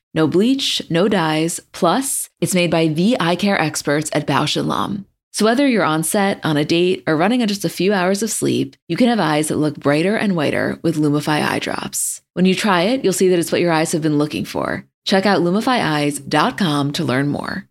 No bleach, no dyes, plus, it's made by the eye care experts at Bausch & Lomb. So whether you're on set, on a date, or running on just a few hours of sleep, you can have eyes that look brighter and whiter with Lumify eye drops. When you try it, you'll see that it's what your eyes have been looking for. Check out lumifyeyes.com to learn more.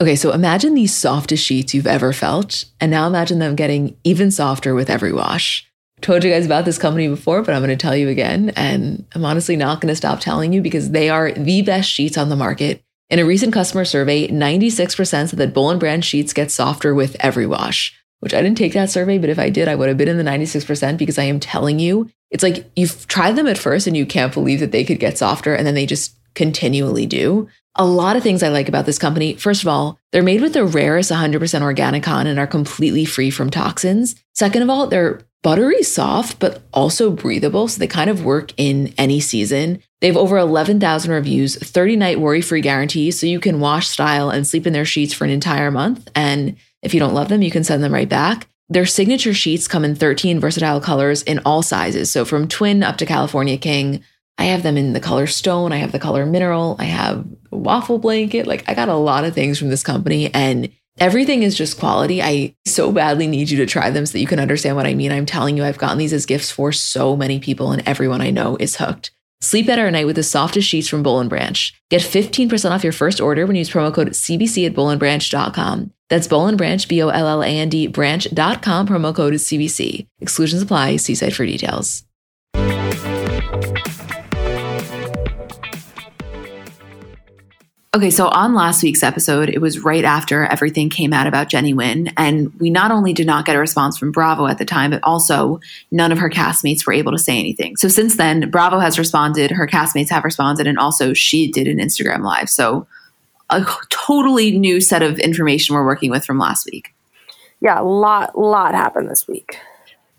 Okay, so imagine the softest sheets you've ever felt, and now imagine them getting even softer with every wash. Told you guys about this company before, but I'm going to tell you again, and I'm honestly not going to stop telling you because they are the best sheets on the market in a recent customer survey, 96% said that Boll and Branch sheets get softer with every wash, which I didn't take that survey, but if I did, I would have been in the 96% because I am telling you, it's like you've tried them at first and you can't believe that they could get softer and then they just continually do. A lot of things I like about this company. First of all, they're made with the rarest 100% organic cotton and are completely free from toxins. Second of all, they're buttery soft, but also breathable. So they kind of work in any season. They have over 11,000 reviews, 30 night worry free guarantees, so you can wash, style, and sleep in their sheets for an entire month. And if you don't love them, you can send them right back. Their signature sheets come in 13 versatile colors in all sizes. So from twin up to California King. I have them in the color stone, I have the color mineral, I have waffle blanket. Like I got a lot of things from this company and everything is just quality. I so badly need you to try them so that you can understand what I mean. I'm telling you, I've gotten these as gifts for so many people and everyone I know is hooked. Sleep better at night with the softest sheets from Boll & Branch. Get 15% off your first order when you use promo code CBC at bollandbranch.com. That's Boll & Branch, B-O-L-L-A-N-D, branch.com, promo code is CBC. Exclusions apply. See site for details. Okay, so on last week's episode, it was right after everything came out about Jennie Nguyen. And we not only did not get a response from Bravo at the time, but also none of her castmates were able to say anything. So since then, Bravo has responded, her castmates have responded, and also she did an Instagram live. So a totally new set of information we're working with from last week. Yeah, a lot, lot happened this week.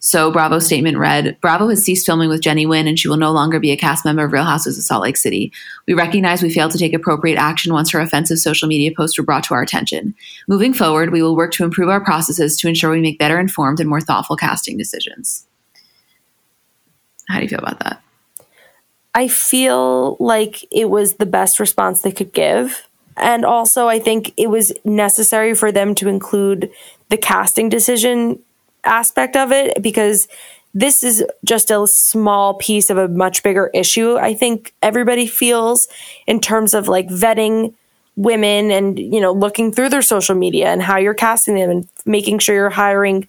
So Bravo's statement read, Bravo has ceased filming with Jennie Nguyen and she will no longer be a cast member of Real Houses of Salt Lake City. We recognize we failed to take appropriate action once her offensive social media posts were brought to our attention. Moving forward, we will work to improve our processes to ensure we make better informed and more thoughtful casting decisions. How do you feel about that? I feel like it was the best response they could give. And also, I think it was necessary for them to include the casting decision aspect of it because this is just a small piece of a much bigger issue. I think everybody feels in terms of like vetting women and you know looking through their social media and how you're casting them and making sure you're hiring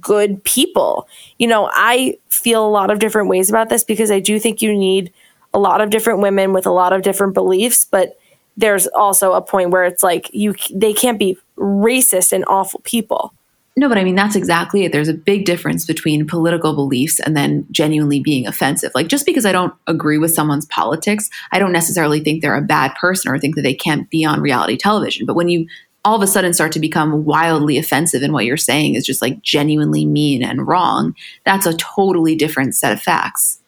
good people. You know, I feel a lot of different ways about this because I do think you need a lot of different women with a lot of different beliefs, but there's also a point where it's like you they can't be racist and awful people. No, but I mean, that's exactly it. There's a big difference between political beliefs and then genuinely being offensive. Like, just because I don't agree with someone's politics, I don't necessarily think they're a bad person or think that they can't be on reality television. But when you all of a sudden start to become wildly offensive and what you're saying is just like genuinely mean and wrong, that's a totally different set of facts.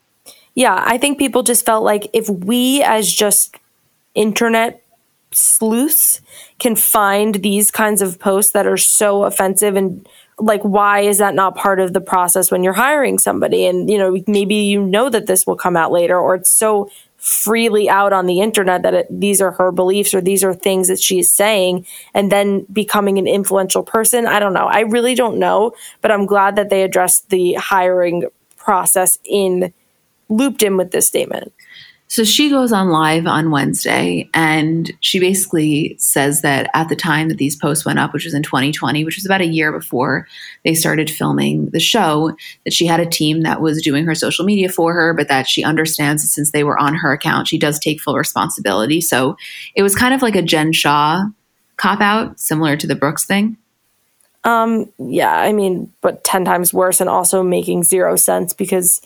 Yeah, I think people just felt like if we, as just internet sleuths can find these kinds of posts that are so offensive and like why is that not part of the process when you're hiring somebody? And you know maybe you know that this will come out later or it's so freely out on the internet that it, these are her beliefs or these are things that she's saying and then becoming an influential person. I don't know. I really don't know but i'm glad that they addressed the hiring process in looped in with this statement so she goes on live on Wednesday and she basically says that at the time that these posts went up, which was in 2020, which was about a year before they started filming the show, that she had a team that was doing her social media for her, but that she understands that since they were on her account, she does take full responsibility. So it was kind of like a Jen Shah cop out, similar to the Brooks thing. Um, yeah, I mean, but 10 times worse and also making zero sense because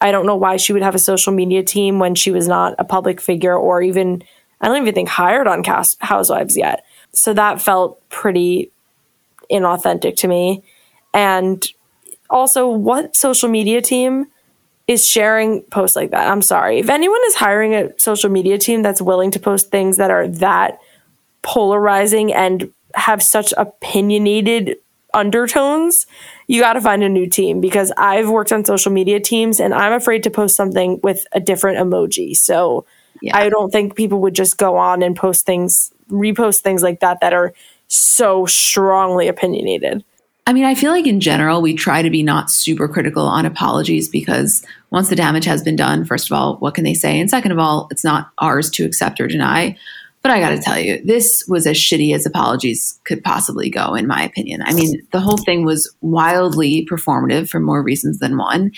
I don't know why she would have a social media team when she was not a public figure or even, I don't even think hired on Cast Housewives yet. So that felt pretty inauthentic to me. And also, what social media team is sharing posts like that? I'm sorry. If anyone is hiring a social media team that's willing to post things that are that polarizing and have such opinionated undertones, you got to find a new team because I've worked on social media teams and I'm afraid to post something with a different emoji. So yeah. I don't think people would just go on and post things, repost things like that that are so strongly opinionated. I mean, I feel like in general, we try to be not super critical on apologies because once the damage has been done, first of all, what can they say? And second of all, it's not ours to accept or deny. But I got to tell you, this was as shitty as apologies could possibly go, in my opinion. I mean, the whole thing was wildly performative for more reasons than one.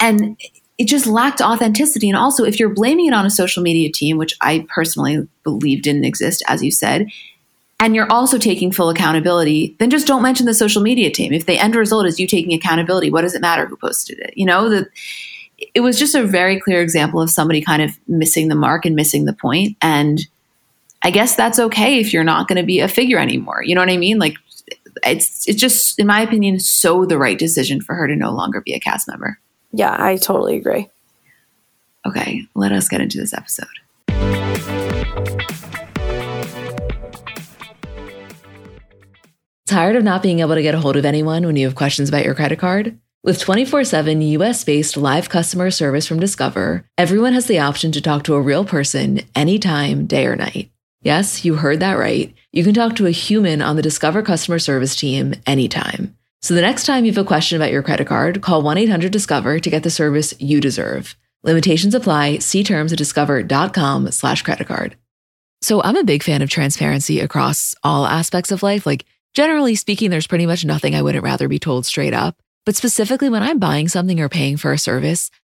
And it just lacked authenticity. And also, if you're blaming it on a social media team, which I personally believe didn't exist, as you said, and you're also taking full accountability, then just don't mention the social media team. If the end result is you taking accountability, what does it matter who posted it? You know, the, it was just a very clear example of somebody kind of missing the mark and missing the point. And I guess that's okay if you're not going to be a figure anymore. You know what I mean? Like it's it's just in my opinion so the right decision for her to no longer be a cast member. Yeah, I totally agree. Okay, let us get into this episode. Tired of not being able to get a hold of anyone when you have questions about your credit card? With 24 7 US based live customer service from Discover, everyone has the option to talk to a real person anytime, day or night. Yes, you heard that right. You can talk to a human on the Discover customer service team anytime. So the next time you have a question about your credit card, call 1 800 Discover to get the service you deserve. Limitations apply. See terms at discover.com slash credit card. So I'm a big fan of transparency across all aspects of life. Like, generally speaking, there's pretty much nothing I wouldn't rather be told straight up. But specifically when I'm buying something or paying for a service,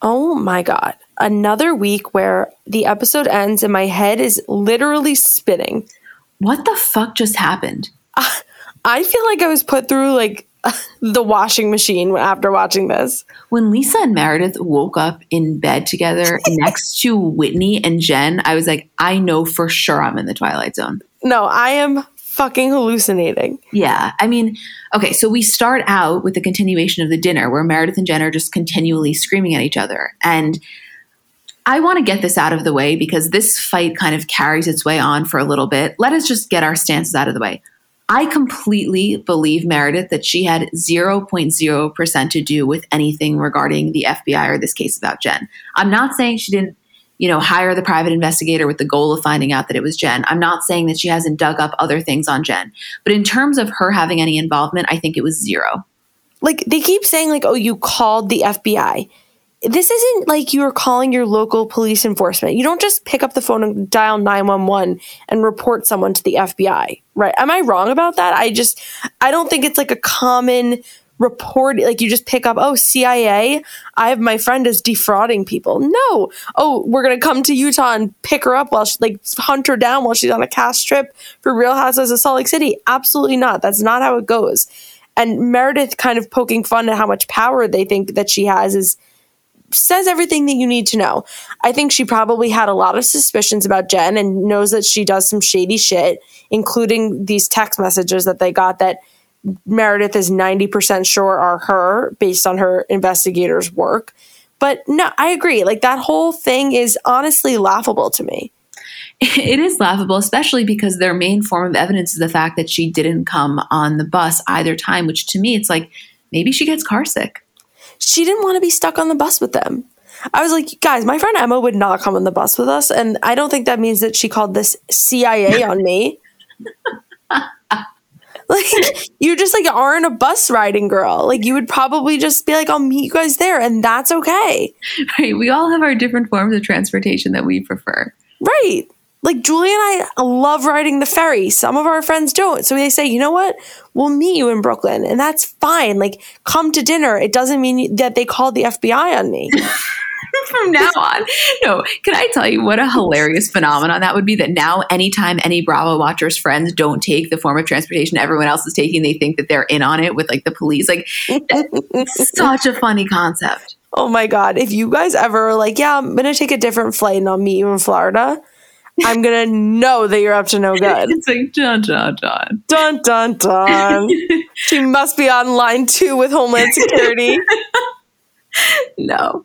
Oh my God. Another week where the episode ends and my head is literally spinning. What the fuck just happened? I feel like I was put through like the washing machine after watching this. When Lisa and Meredith woke up in bed together next to Whitney and Jen, I was like, I know for sure I'm in the Twilight Zone. No, I am fucking hallucinating. Yeah. I mean, okay, so we start out with the continuation of the dinner where Meredith and Jen are just continually screaming at each other. And I want to get this out of the way because this fight kind of carries its way on for a little bit. Let us just get our stances out of the way. I completely believe Meredith that she had 0.0% to do with anything regarding the FBI or this case about Jen. I'm not saying she didn't you know, hire the private investigator with the goal of finding out that it was Jen. I'm not saying that she hasn't dug up other things on Jen, but in terms of her having any involvement, I think it was zero. Like they keep saying, like, oh, you called the FBI. This isn't like you're calling your local police enforcement. You don't just pick up the phone and dial 911 and report someone to the FBI, right? Am I wrong about that? I just, I don't think it's like a common report like you just pick up oh cia i have my friend is defrauding people. No. Oh we're gonna come to utah and pick her up while she like hunt her down while she's on a cast trip for real houses of salt lake city. Absolutely not. That's not how it goes. And meredith kind of poking fun at how much power they think that she has is says everything that you need to know. I think she probably had a lot of suspicions about Jen and knows that she does some shady shit, including these text messages that they got that Meredith is 90% sure are her based on her investigator's work. But no, I agree. Like that whole thing is honestly laughable to me. It is laughable, especially because their main form of evidence is the fact that she didn't come on the bus either time, which to me, it's like maybe she gets carsick. She didn't want to be stuck on the bus with them. I was like, guys, my friend Emma would not come on the bus with us. And I don't think that means that she called this CIA on me. Like you just like aren't a bus riding girl. Like you would probably just be like, I'll meet you guys there, and that's okay. Right. We all have our different forms of transportation that we prefer. Right. Like Julie and I love riding the ferry. Some of our friends don't. So they say, you know what? We'll meet you in Brooklyn, and that's fine. Like, come to dinner. It doesn't mean that they called the FBI on me. from now on. No, can I tell you what a hilarious phenomenon that would be? That now, anytime any Bravo watchers' friends don't take the form of transportation everyone else is taking, they think that they're in on it with like the police. Like, it's such a funny concept. Oh my God. If you guys ever like, yeah, I'm going to take a different flight and I'll meet you in Florida, I'm going to know that you're up to no good. It's like, dun, dun, dun. Dun, dun, dun. she must be on line two with Homeland Security. no.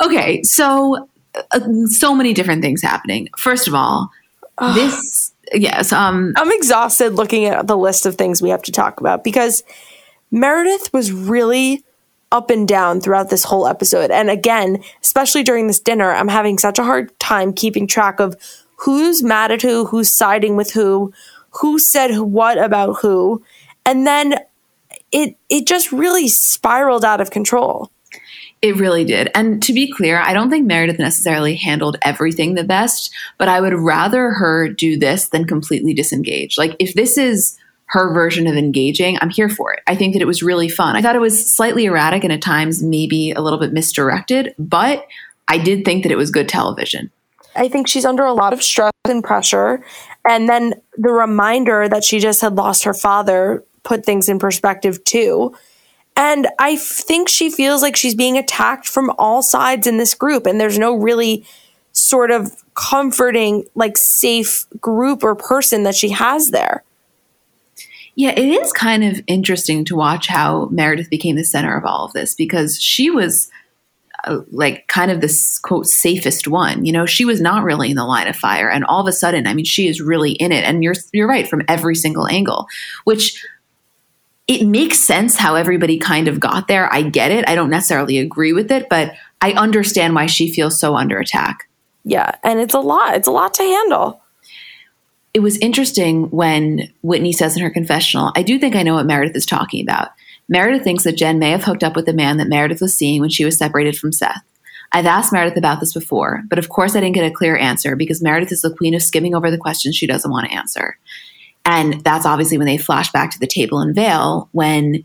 Okay, so uh, so many different things happening. First of all, this yes, um I'm exhausted looking at the list of things we have to talk about because Meredith was really up and down throughout this whole episode. And again, especially during this dinner, I'm having such a hard time keeping track of who's mad at who, who's siding with who, who said what about who. And then it it just really spiraled out of control. It really did. And to be clear, I don't think Meredith necessarily handled everything the best, but I would rather her do this than completely disengage. Like, if this is her version of engaging, I'm here for it. I think that it was really fun. I thought it was slightly erratic and at times maybe a little bit misdirected, but I did think that it was good television. I think she's under a lot of stress and pressure. And then the reminder that she just had lost her father put things in perspective too. And I think she feels like she's being attacked from all sides in this group. And there's no really sort of comforting, like safe group or person that she has there. Yeah, it is kind of interesting to watch how Meredith became the center of all of this because she was uh, like kind of this quote safest one. You know, she was not really in the line of fire, and all of a sudden, I mean, she is really in it. And you're you're right from every single angle, which it makes sense how everybody kind of got there. I get it. I don't necessarily agree with it, but I understand why she feels so under attack. Yeah, and it's a lot. It's a lot to handle. It was interesting when Whitney says in her confessional, I do think I know what Meredith is talking about. Meredith thinks that Jen may have hooked up with the man that Meredith was seeing when she was separated from Seth. I've asked Meredith about this before, but of course I didn't get a clear answer because Meredith is the queen of skimming over the questions she doesn't want to answer. And that's obviously when they flash back to the table in Vail when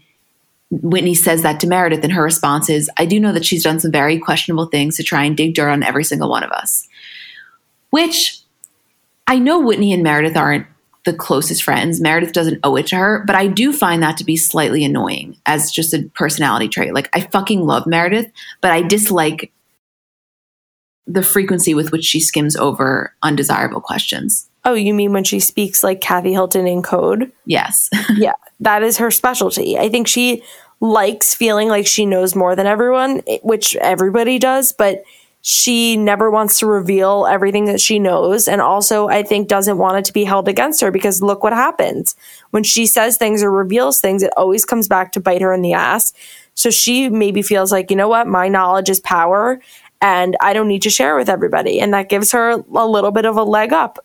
Whitney says that to Meredith, and her response is, I do know that she's done some very questionable things to try and dig dirt on every single one of us. Which I know Whitney and Meredith aren't the closest friends. Meredith doesn't owe it to her, but I do find that to be slightly annoying as just a personality trait. Like, I fucking love Meredith, but I dislike the frequency with which she skims over undesirable questions. Oh, you mean when she speaks like Kathy Hilton in code? Yes. yeah, that is her specialty. I think she likes feeling like she knows more than everyone, which everybody does, but she never wants to reveal everything that she knows. And also, I think doesn't want it to be held against her because look what happens. When she says things or reveals things, it always comes back to bite her in the ass. So she maybe feels like, you know what, my knowledge is power and I don't need to share with everybody. And that gives her a little bit of a leg up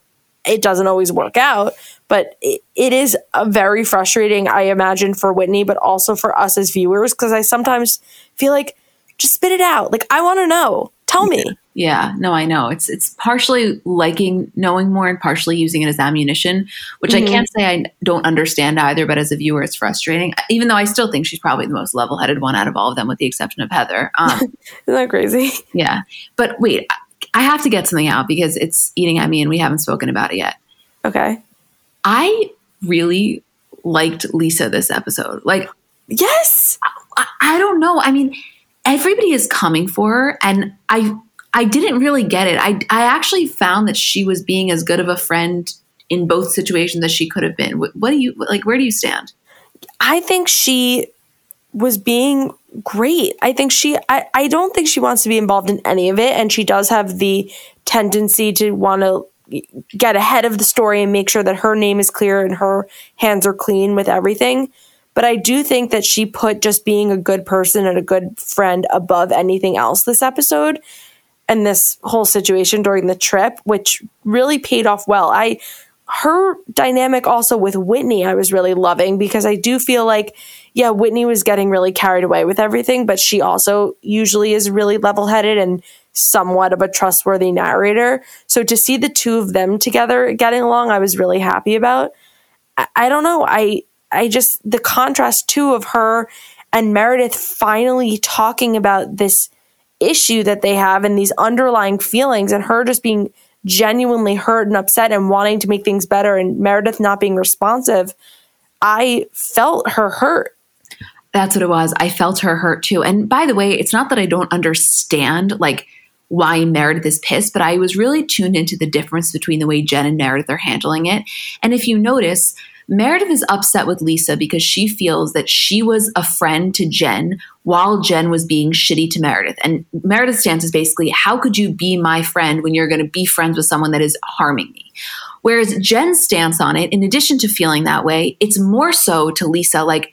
it doesn't always work out, but it, it is very frustrating, I imagine, for Whitney, but also for us as viewers, because I sometimes feel like just spit it out. Like, I want to know. Tell me. Yeah, no, I know. It's it's partially liking knowing more and partially using it as ammunition, which mm-hmm. I can't say I don't understand either, but as a viewer, it's frustrating. Even though I still think she's probably the most level headed one out of all of them, with the exception of Heather. Um, Isn't that crazy? Yeah. But wait, I have to get something out because it's eating at me and we haven't spoken about it yet. Okay. I really liked Lisa this episode. Like, yes. I, I don't know. I mean, everybody is coming for her and I I didn't really get it. I I actually found that she was being as good of a friend in both situations as she could have been. What, what do you like where do you stand? I think she was being great. I think she, I, I don't think she wants to be involved in any of it. And she does have the tendency to want to get ahead of the story and make sure that her name is clear and her hands are clean with everything. But I do think that she put just being a good person and a good friend above anything else this episode and this whole situation during the trip, which really paid off well. I her dynamic also with Whitney, I was really loving because I do feel like, yeah, Whitney was getting really carried away with everything, but she also usually is really level headed and somewhat of a trustworthy narrator. So to see the two of them together getting along, I was really happy about. I, I don't know. I I just the contrast too of her and Meredith finally talking about this issue that they have and these underlying feelings and her just being genuinely hurt and upset and wanting to make things better and Meredith not being responsive, I felt her hurt. That's what it was. I felt her hurt too. And by the way, it's not that I don't understand like why Meredith is pissed, but I was really tuned into the difference between the way Jen and Meredith are handling it. And if you notice, Meredith is upset with Lisa because she feels that she was a friend to Jen while Jen was being shitty to Meredith. And Meredith's stance is basically, how could you be my friend when you're going to be friends with someone that is harming me? Whereas Jen's stance on it, in addition to feeling that way, it's more so to Lisa, like,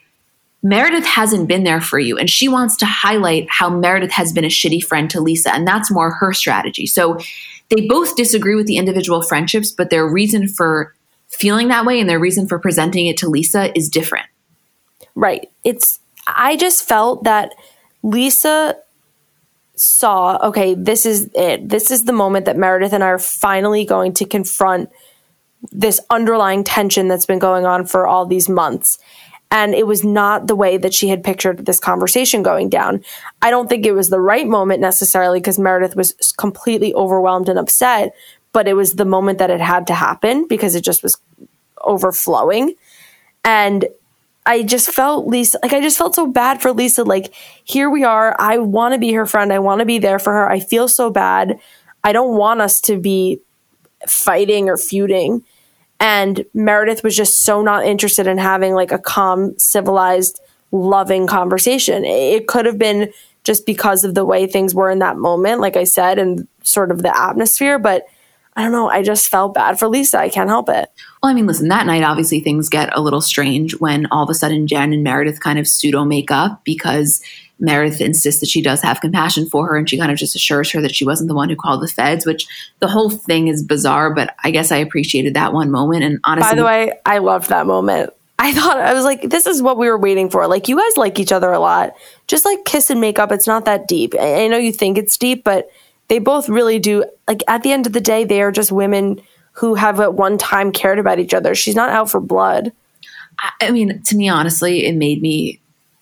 Meredith hasn't been there for you. And she wants to highlight how Meredith has been a shitty friend to Lisa. And that's more her strategy. So they both disagree with the individual friendships, but their reason for feeling that way and their reason for presenting it to Lisa is different. Right. It's, I just felt that Lisa saw, okay, this is it. This is the moment that Meredith and I are finally going to confront this underlying tension that's been going on for all these months. And it was not the way that she had pictured this conversation going down. I don't think it was the right moment necessarily because Meredith was completely overwhelmed and upset, but it was the moment that it had to happen because it just was overflowing. And I just felt Lisa, like, I just felt so bad for Lisa. Like, here we are. I want to be her friend. I want to be there for her. I feel so bad. I don't want us to be fighting or feuding. And Meredith was just so not interested in having like a calm, civilized, loving conversation. It could have been just because of the way things were in that moment, like I said, and sort of the atmosphere. But I don't know. I just felt bad for Lisa. I can't help it. Well, I mean, listen, that night, obviously, things get a little strange when all of a sudden Jen and Meredith kind of pseudo make up because Meredith insists that she does have compassion for her and she kind of just assures her that she wasn't the one who called the feds, which the whole thing is bizarre, but I guess I appreciated that one moment. And honestly, by the way, I loved that moment. I thought I was like, this is what we were waiting for. Like, you guys like each other a lot. Just like kiss and make up, it's not that deep. I know you think it's deep, but they both really do like at the end of the day they are just women who have at one time cared about each other she's not out for blood i mean to me honestly it made me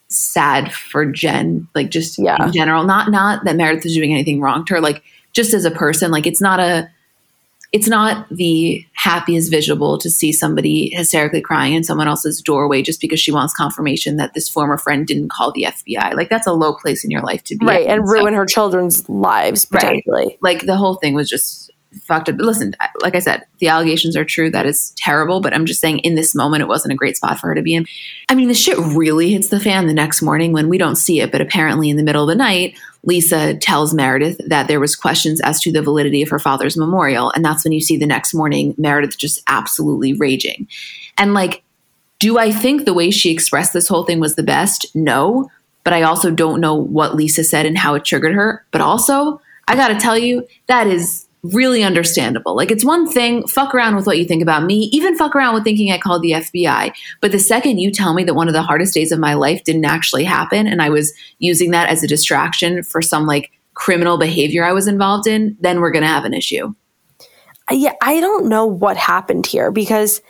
sad for jen like just yeah. in general not not that meredith is doing anything wrong to her like just as a person like it's not a it's not the happiest visual to see somebody hysterically crying in someone else's doorway just because she wants confirmation that this former friend didn't call the FBI. Like that's a low place in your life to be. Right. And ruin her children's lives potentially. Right. Like the whole thing was just fucked up. Listen, like I said, the allegations are true. That is terrible. But I'm just saying, in this moment, it wasn't a great spot for her to be in. I mean, the shit really hits the fan the next morning when we don't see it, but apparently in the middle of the night, Lisa tells Meredith that there was questions as to the validity of her father's memorial, and that's when you see the next morning Meredith just absolutely raging. And like, do I think the way she expressed this whole thing was the best? No, but I also don't know what Lisa said and how it triggered her. But also, I got to tell you, that is really understandable. Like it's one thing, fuck around with what you think about me, even fuck around with thinking I called the FBI. But the second you tell me that one of the hardest days of my life didn't actually happen and I was using that as a distraction for some like criminal behavior I was involved in, then we're going to have an issue. Uh, yeah, I don't know what happened here because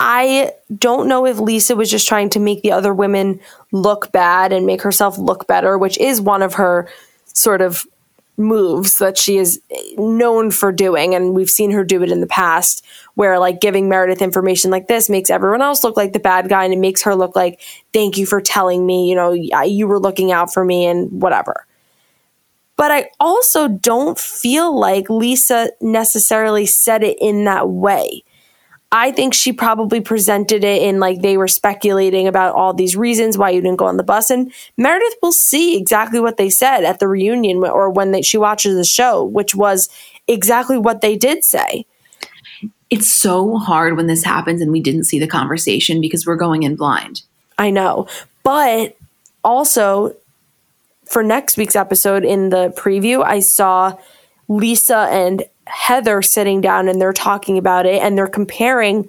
I don't know if Lisa was just trying to make the other women look bad and make herself look better, which is one of her sort of moves that she is known for doing and we've seen her do it in the past where like giving Meredith information like this makes everyone else look like the bad guy and it makes her look like thank you for telling me you know you were looking out for me and whatever. But I also don't feel like Lisa necessarily said it in that way I think she probably presented it in like they were speculating about all these reasons why you didn't go on the bus. And Meredith will see exactly what they said at the reunion or when they, she watches the show, which was exactly what they did say. It's so hard when this happens and we didn't see the conversation because we're going in blind. I know. But also, for next week's episode in the preview, I saw Lisa and Heather sitting down and they're talking about it and they're comparing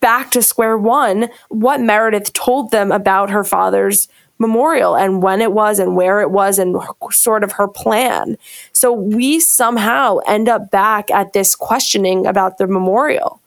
back to square one what Meredith told them about her father's memorial and when it was and where it was and sort of her plan. So we somehow end up back at this questioning about the memorial.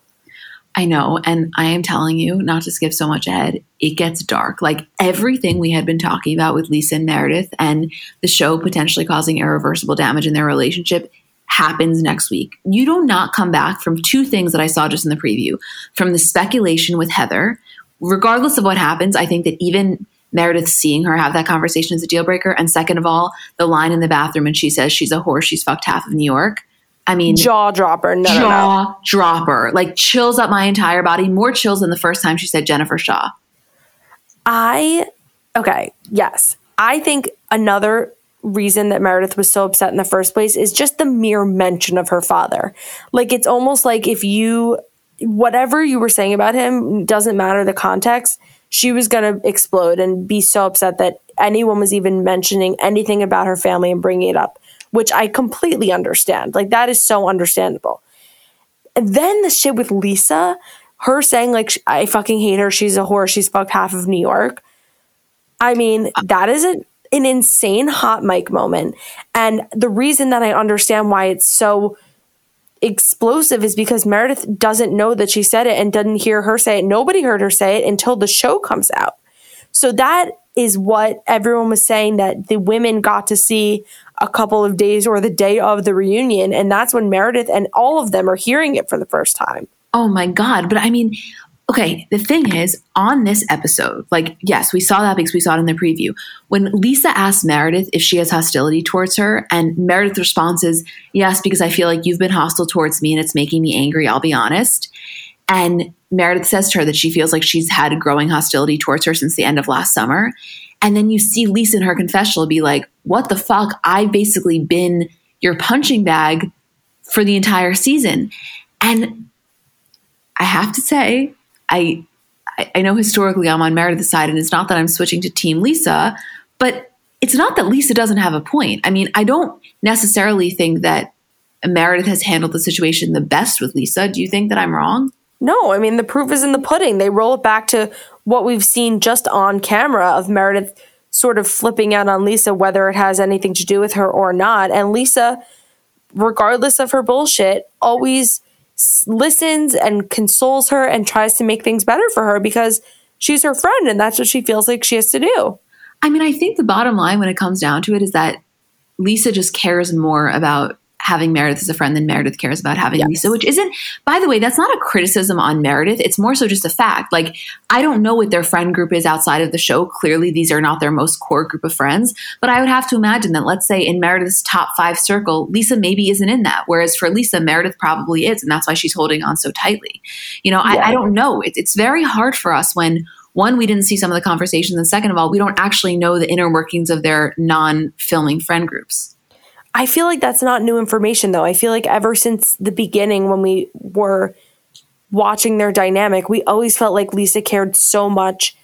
I know. And I am telling you, not to skip so much ahead, it gets dark. Like everything we had been talking about with Lisa and Meredith and the show potentially causing irreversible damage in their relationship happens next week. You do not come back from two things that I saw just in the preview from the speculation with Heather. Regardless of what happens, I think that even Meredith seeing her have that conversation is a deal breaker. And second of all, the line in the bathroom and she says she's a horse, she's fucked half of New York. I mean, jaw dropper, no, jaw no, no. dropper, like chills up my entire body, more chills than the first time she said Jennifer Shah. I, okay, yes. I think another reason that Meredith was so upset in the first place is just the mere mention of her father. Like, it's almost like if you, whatever you were saying about him, doesn't matter the context she was going to explode and be so upset that anyone was even mentioning anything about her family and bringing it up, which I completely understand. Like, that is so understandable. And then the shit with Lisa, her saying, like, I fucking hate her. She's a whore. She's fucked half of New York. I mean, that is a, an insane hot mic moment. And the reason that I understand why it's so explosive is because Meredith doesn't know that she said it and doesn't hear her say it. Nobody heard her say it until the show comes out. So that is what everyone was saying that the women got to see a couple of days or the day of the reunion. And that's when Meredith and all of them are hearing it for the first time. Oh my God. But I mean, okay, the thing is, on this episode, like, yes, we saw that because we saw it in the preview. When Lisa asks Meredith if she has hostility towards her, and Meredith's response is, yes, because I feel like you've been hostile towards me and it's making me angry, I'll be honest. And Meredith says to her that she feels like she's had growing hostility towards her since the end of last summer. And then you see Lisa in her confessional be like, what the fuck? I've basically been your punching bag for the entire season. And I have to say, I I know historically I'm on Meredith's side, and it's not that I'm switching to Team Lisa, but it's not that Lisa doesn't have a point. I mean, I don't necessarily think that Meredith has handled the situation the best with Lisa. Do you think that I'm wrong? No, I mean the proof is in the pudding. They roll it back to what we've seen just on camera of Meredith sort of flipping out on Lisa, whether it has anything to do with her or not. And Lisa, regardless of her bullshit, always listens and consoles her and tries to make things better for her because she's her friend and that's what she feels like she has to do. I mean, I think the bottom line when it comes down to it is that Lisa just cares more about having Meredith as a friend than Meredith cares about having yes. Lisa, which isn't, by the way, that's not a criticism on Meredith. It's more so just a fact. Like, I don't know what their friend group is outside of the show. Clearly, these are not their most core group of friends. But I would have to imagine that, let's say, in Meredith's top five circle, Lisa maybe isn't in that. Whereas for Lisa, Meredith probably is. And that's why she's holding on so tightly. You know, yeah. I, I, don't know. It, it's very hard for us when one, we didn't see some of the conversations, and second of all, we don't actually know the inner workings of their non filming friend groups. I feel like that's not new information though. I feel like ever since the beginning when we were watching their dynamic, we always felt like Lisa cared so much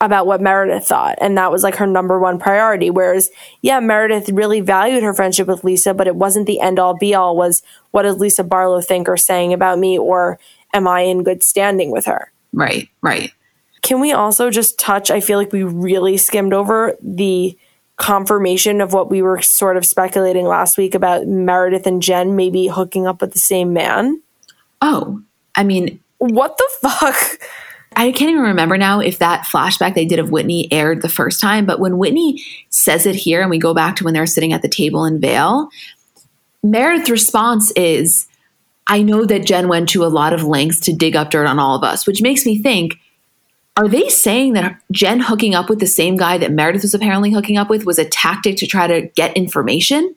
about what Meredith thought. And that was like her number one priority. Whereas, yeah, Meredith really valued her friendship with Lisa, but it wasn't the end all be all was what does Lisa Barlow think or saying about me or am I in good standing with her? Right, right. Can we also just touch? I feel like we really skimmed over the confirmation of what we were sort of speculating last week about Meredith and Jen maybe hooking up with the same man. Oh, I mean, what the fuck? I can't even remember now if that flashback they did of Whitney aired the first time, but when Whitney says it here and we go back to when they're sitting at the table in Vail, Meredith's response is, I know that Jen went to a lot of lengths to dig up dirt on all of us, which makes me think are they saying that Jen hooking up with the same guy that Meredith was apparently hooking up with was a tactic to try to get information?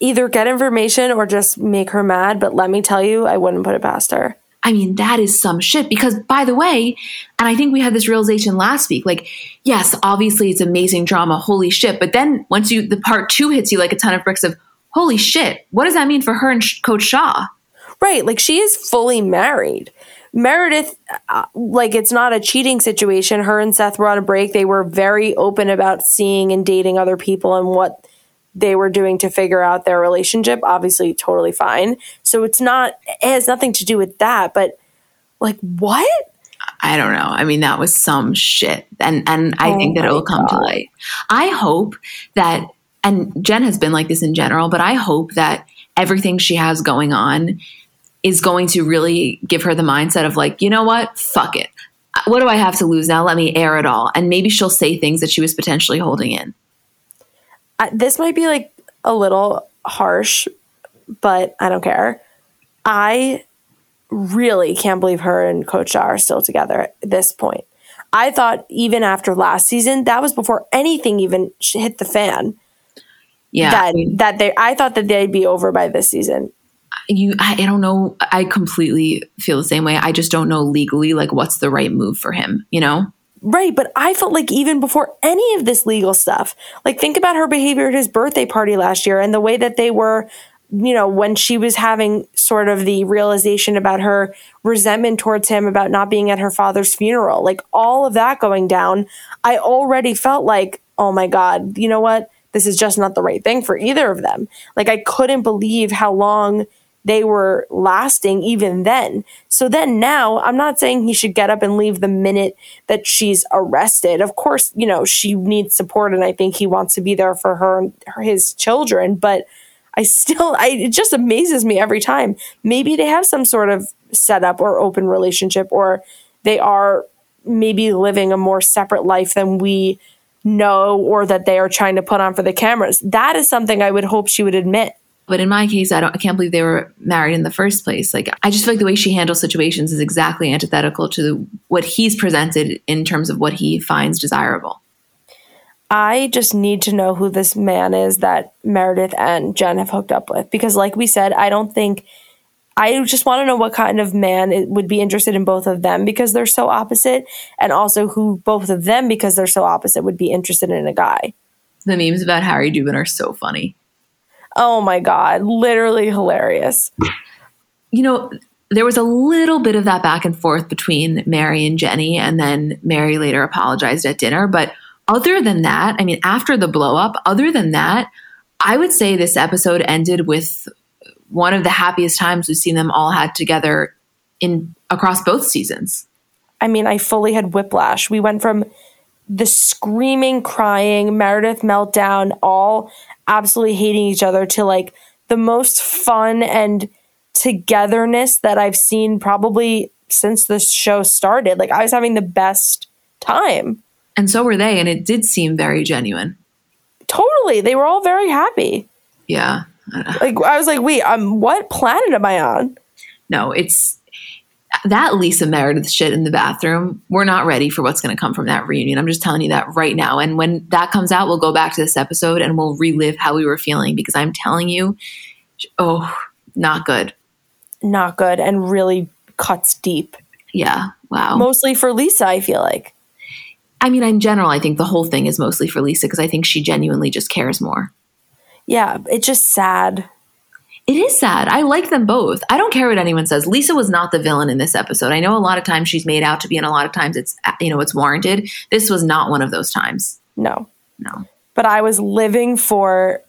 Either get information or just make her mad, but let me tell you, I wouldn't put it past her. I mean, that is some shit because, by the way, and I think we had this realization last week like, yes, obviously it's amazing drama, holy shit. But then once you, the part two hits you like a ton of bricks of, holy shit, what does that mean for her and Coach Shah? Right. Like she is fully married. Meredith, uh, like it's not a cheating situation. Her and Seth were on a break. They were very open about seeing and dating other people and what they were doing to figure out their relationship, obviously totally fine. So it's not it has nothing to do with that, but like what? I don't know. I mean, that was some shit. And and I Oh think that it will come to light. I hope that and Jen has been like this in general, but I hope that everything she has going on is going to really give her the mindset of like, you know what? Fuck it. Uh, what do I have to lose now? Let me air it all. And maybe she'll say things that she was potentially holding in. I, this might be like a little harsh, but I don't care. I really can't believe her and Coach are still together at this point. I thought even after last season, that was before anything even hit the fan. Yeah. that that they, I thought that they'd be over by this season. You I, I don't know. I completely feel the same way. I just don't know legally like what's the right move for him, you know? Right, but I felt like even before any of this legal stuff, like think about her behavior at his birthday party last year and the way that they were, you know, when she was having sort of the realization about her resentment towards him about not being at her father's funeral, like all of that going down, I already felt like, oh my God, you know what? This is just not the right thing for either of them. Like I couldn't believe how long they were lasting even then. So then now, I'm not saying he should get up and leave the minute that she's arrested. Of course, you know, she needs support and I think he wants to be there for her and his children, but I still I it just amazes me every time. Maybe they have some sort of setup or open relationship or they are maybe living a more separate life than we know or that they are trying to put on for the cameras. That is something I would hope she would admit. But in my case, I don't I can't believe they were married in the first place. Like I just feel like the way she handles situations is exactly antithetical to what he's presented in terms of what he finds desirable. I just need to know who this man is that Meredith and Jen have hooked up with because, like we said, I don't think. I just want to know what kind of man would be interested in both of them because they're so opposite, and also who both of them, because they're so opposite, would be interested in a guy. The memes about Harry Dubin are so funny. Oh my God, literally hilarious. You know, there was a little bit of that back and forth between Mary and Jennie, and then Mary later apologized at dinner. But other than that, I mean, after the blow up, other than that, I would say this episode ended with one of the happiest times we've seen them all had together in across both seasons. I mean, I fully had whiplash. We went from the screaming, crying, Meredith meltdown, all absolutely hating each other to like the most fun and togetherness that I've seen probably since the show started. Like I was having the best time. And so were they, and it did seem very genuine. Totally. They were all very happy. Yeah. Like I was like, wait, um, what planet am I on? No, it's that Lisa Meredith shit in the bathroom. We're not ready for what's going to come from that reunion. I'm just telling you that right now. And when that comes out, we'll go back to this episode and we'll relive how we were feeling because I'm telling you, oh, not good. Not good and really cuts deep. Yeah. Wow. Mostly for Lisa, I feel like. I mean, in general, I think the whole thing is mostly for Lisa because I think she genuinely just cares more. Yeah, it's just sad. It is sad. I like them both. I don't care what anyone says. Lisa was not the villain in this episode. I know a lot of times she's made out to be, and a lot of times it's uh, you know it's warranted. This was not one of those times. No. No. But I was living for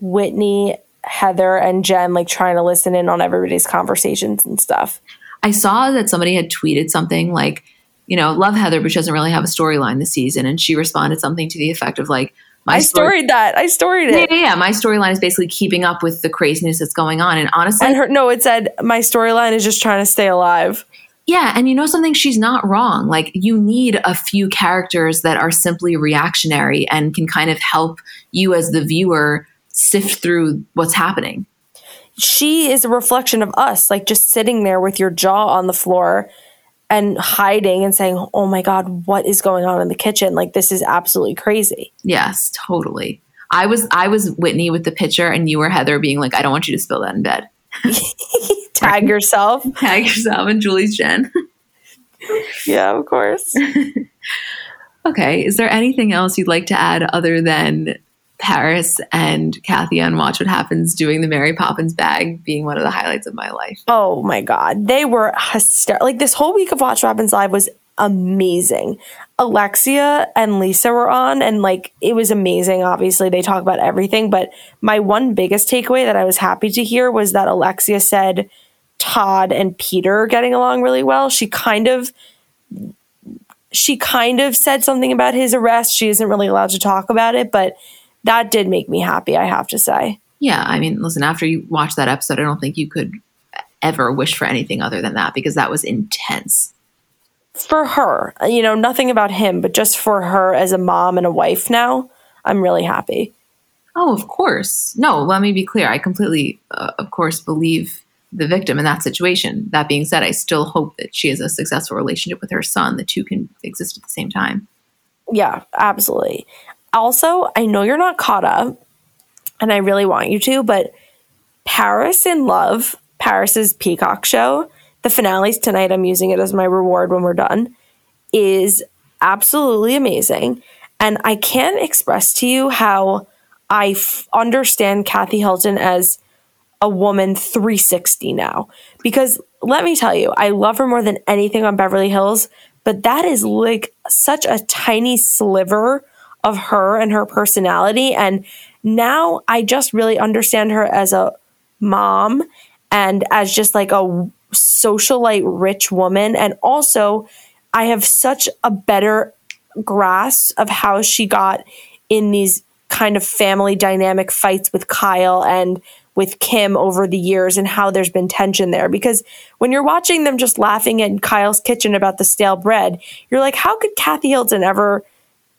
Whitney, Heather, and Jen, like trying to listen in on everybody's conversations and stuff. I saw that somebody had tweeted something like, you know, love Heather, but she doesn't really have a storyline this season, and she responded something to the effect of like, my I story- storied that. I storied Yeah, it. yeah, yeah. My storyline is basically keeping up with the craziness that's going on. And honestly, And her no, it said my storyline is just trying to stay alive. Yeah, and you know something? She's not wrong. Like, you need a few characters that are simply reactionary and can kind of help you as the viewer sift through what's happening. She is a reflection of us, like just sitting there with your jaw on the floor and hiding and saying, "Oh my god, what is going on in the kitchen? Like this is absolutely crazy." Yes, totally. I was I was Whitney with the picture, and you were Heather being like, "I don't want you to spill that in bed." Tag yourself. Tag yourself and Julie's Jen. Yeah, of course. okay, is there anything else you'd like to add other than Paris and Kathy on Watch What Happens doing the Mary Poppins bag being one of the highlights of my life? Oh my god, they were hysterical. Like this whole week of Watch What Happens Live was amazing. Alexia and Lisa were on, and like it was amazing. Obviously, they talk about everything, but my one biggest takeaway that I was happy to hear was that Alexia said Todd and Peter are getting along really well. She kind of she kind of said something about his arrest. She isn't really allowed to talk about it, but that did make me happy, I have to say. Yeah, I mean, listen, after you watch that episode, I don't think you could ever wish for anything other than that because that was intense. For her, you know, nothing about him, but just for her as a mom and a wife now, I'm really happy. Oh, of course. No, let me be clear. I completely, uh, of course, believe the victim in that situation. That being said, I still hope that she has a successful relationship with her son. The two can exist at the same time. Yeah, absolutely. Also, I know you're not caught up, and I really want you to, but Paris in Love, Paris's Peacock show, the finale's tonight, I'm using it as my reward when we're done, is absolutely amazing. And I can't express to you how I f- understand Kathy Hilton as a woman 360 now. Because let me tell you, I love her more than anything on Beverly Hills, but that is like such a tiny sliver of her and her personality. And now I just really understand her as a mom and as just like a socialite rich woman. And also, I have such a better grasp of how she got in these kind of family dynamic fights with Kyle and with Kim over the years and how there's been tension there. Because when you're watching them just laughing in Kyle's kitchen about the stale bread, you're like, how could Kathy Hilton ever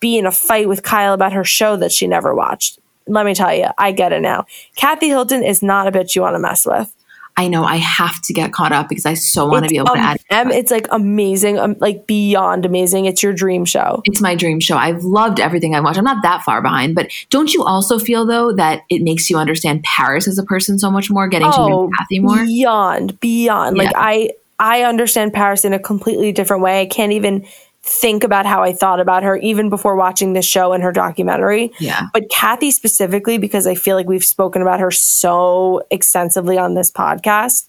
be in a fight with Kyle about her show that she never watched? Let me tell you, I get it now. Kathy Hilton is not a bitch you want to mess with. I know I have to get caught up because I so want to be able um, to add. M, it's like amazing, um, like beyond amazing. It's your dream show. It's my dream show. I've loved everything I've watched. I'm not that far behind, but don't you also feel though that it makes you understand Paris as a person so much more, getting oh, to know oh, Kathy more? Beyond, beyond. Yeah. Like I, I understand Paris in a completely different way. I can't even think about how I thought about her even before watching this show and her documentary. Yeah. But Kathy specifically, because I feel like we've spoken about her so extensively on this podcast.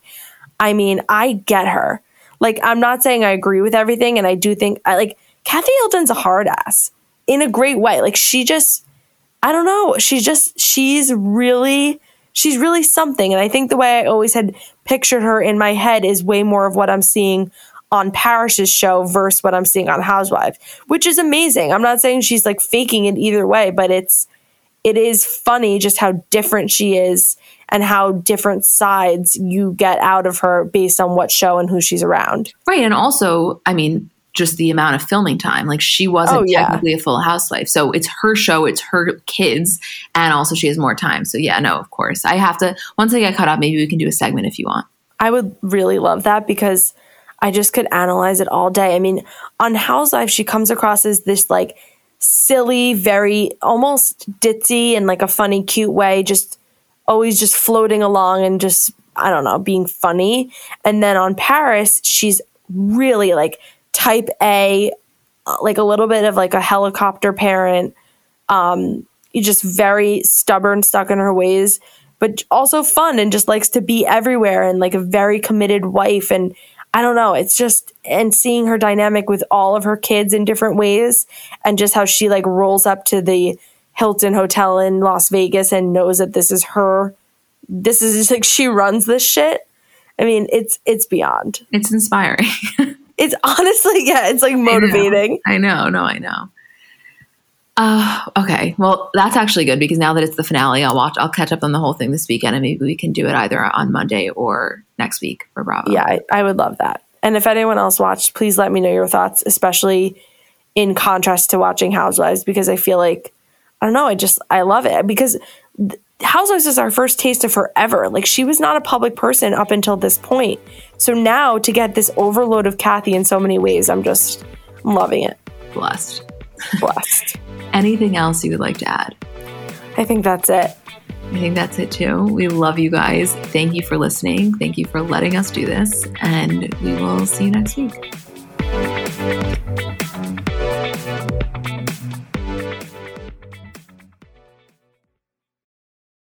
I mean, I get her. Like, I'm not saying I agree with everything, and I do think I like Kathy Hilton's a hard ass in a great way. Like, she just, I don't know, she's just, she's really, she's really something. And I think the way I always had pictured her in my head is way more of what I'm seeing on Paris's show versus what I'm seeing on Housewives, which is amazing. I'm not saying she's like faking it either way, but it's it is funny just how different she is and how different sides you get out of her based on what show and who she's around. Right, and also, I mean, just the amount of filming time. Like she wasn't oh, yeah. technically a full housewife. So it's her show, it's her kids, and also she has more time. So yeah, no, of course. I have to once I get caught up, maybe we can do a segment if you want. I would really love that because I just could analyze it all day. I mean, on Housewives, she comes across as this like silly, very almost ditzy and like a funny, cute way, just always just floating along and just, I don't know, being funny. And then on Paris, she's really like type A, uh, like a little bit of like a helicopter parent. Um, just very stubborn, stuck in her ways, but also fun and just likes to be everywhere and like a very committed wife. And I don't know. It's just, and seeing her dynamic with all of her kids in different ways and just how she like rolls up to the Hilton Hotel in Las Vegas and knows that this is her. This is just like she runs this shit. I mean, it's, it's beyond. It's inspiring. it's honestly, yeah, it's like motivating. I know. I know. No, I know. Uh, okay. Well, that's actually good because now that it's the finale, I'll watch, I'll catch up on the whole thing this weekend and maybe we can do it either on Monday or next week for Bravo. Yeah, I, I would love that. And if anyone else watched, please let me know your thoughts, especially in contrast to watching Housewives, because I feel like, I don't know, I just, I love it because Housewives is our first taste of her ever. Like she was not a public person up until this point. So now to get this overload of Kathy in so many ways, I'm just I'm loving it. Blessed blessed. Anything else you would like to add? I think that's it. I think that's it too. We love you guys. Thank you for listening. Thank you for letting us do this. And we will see you next week.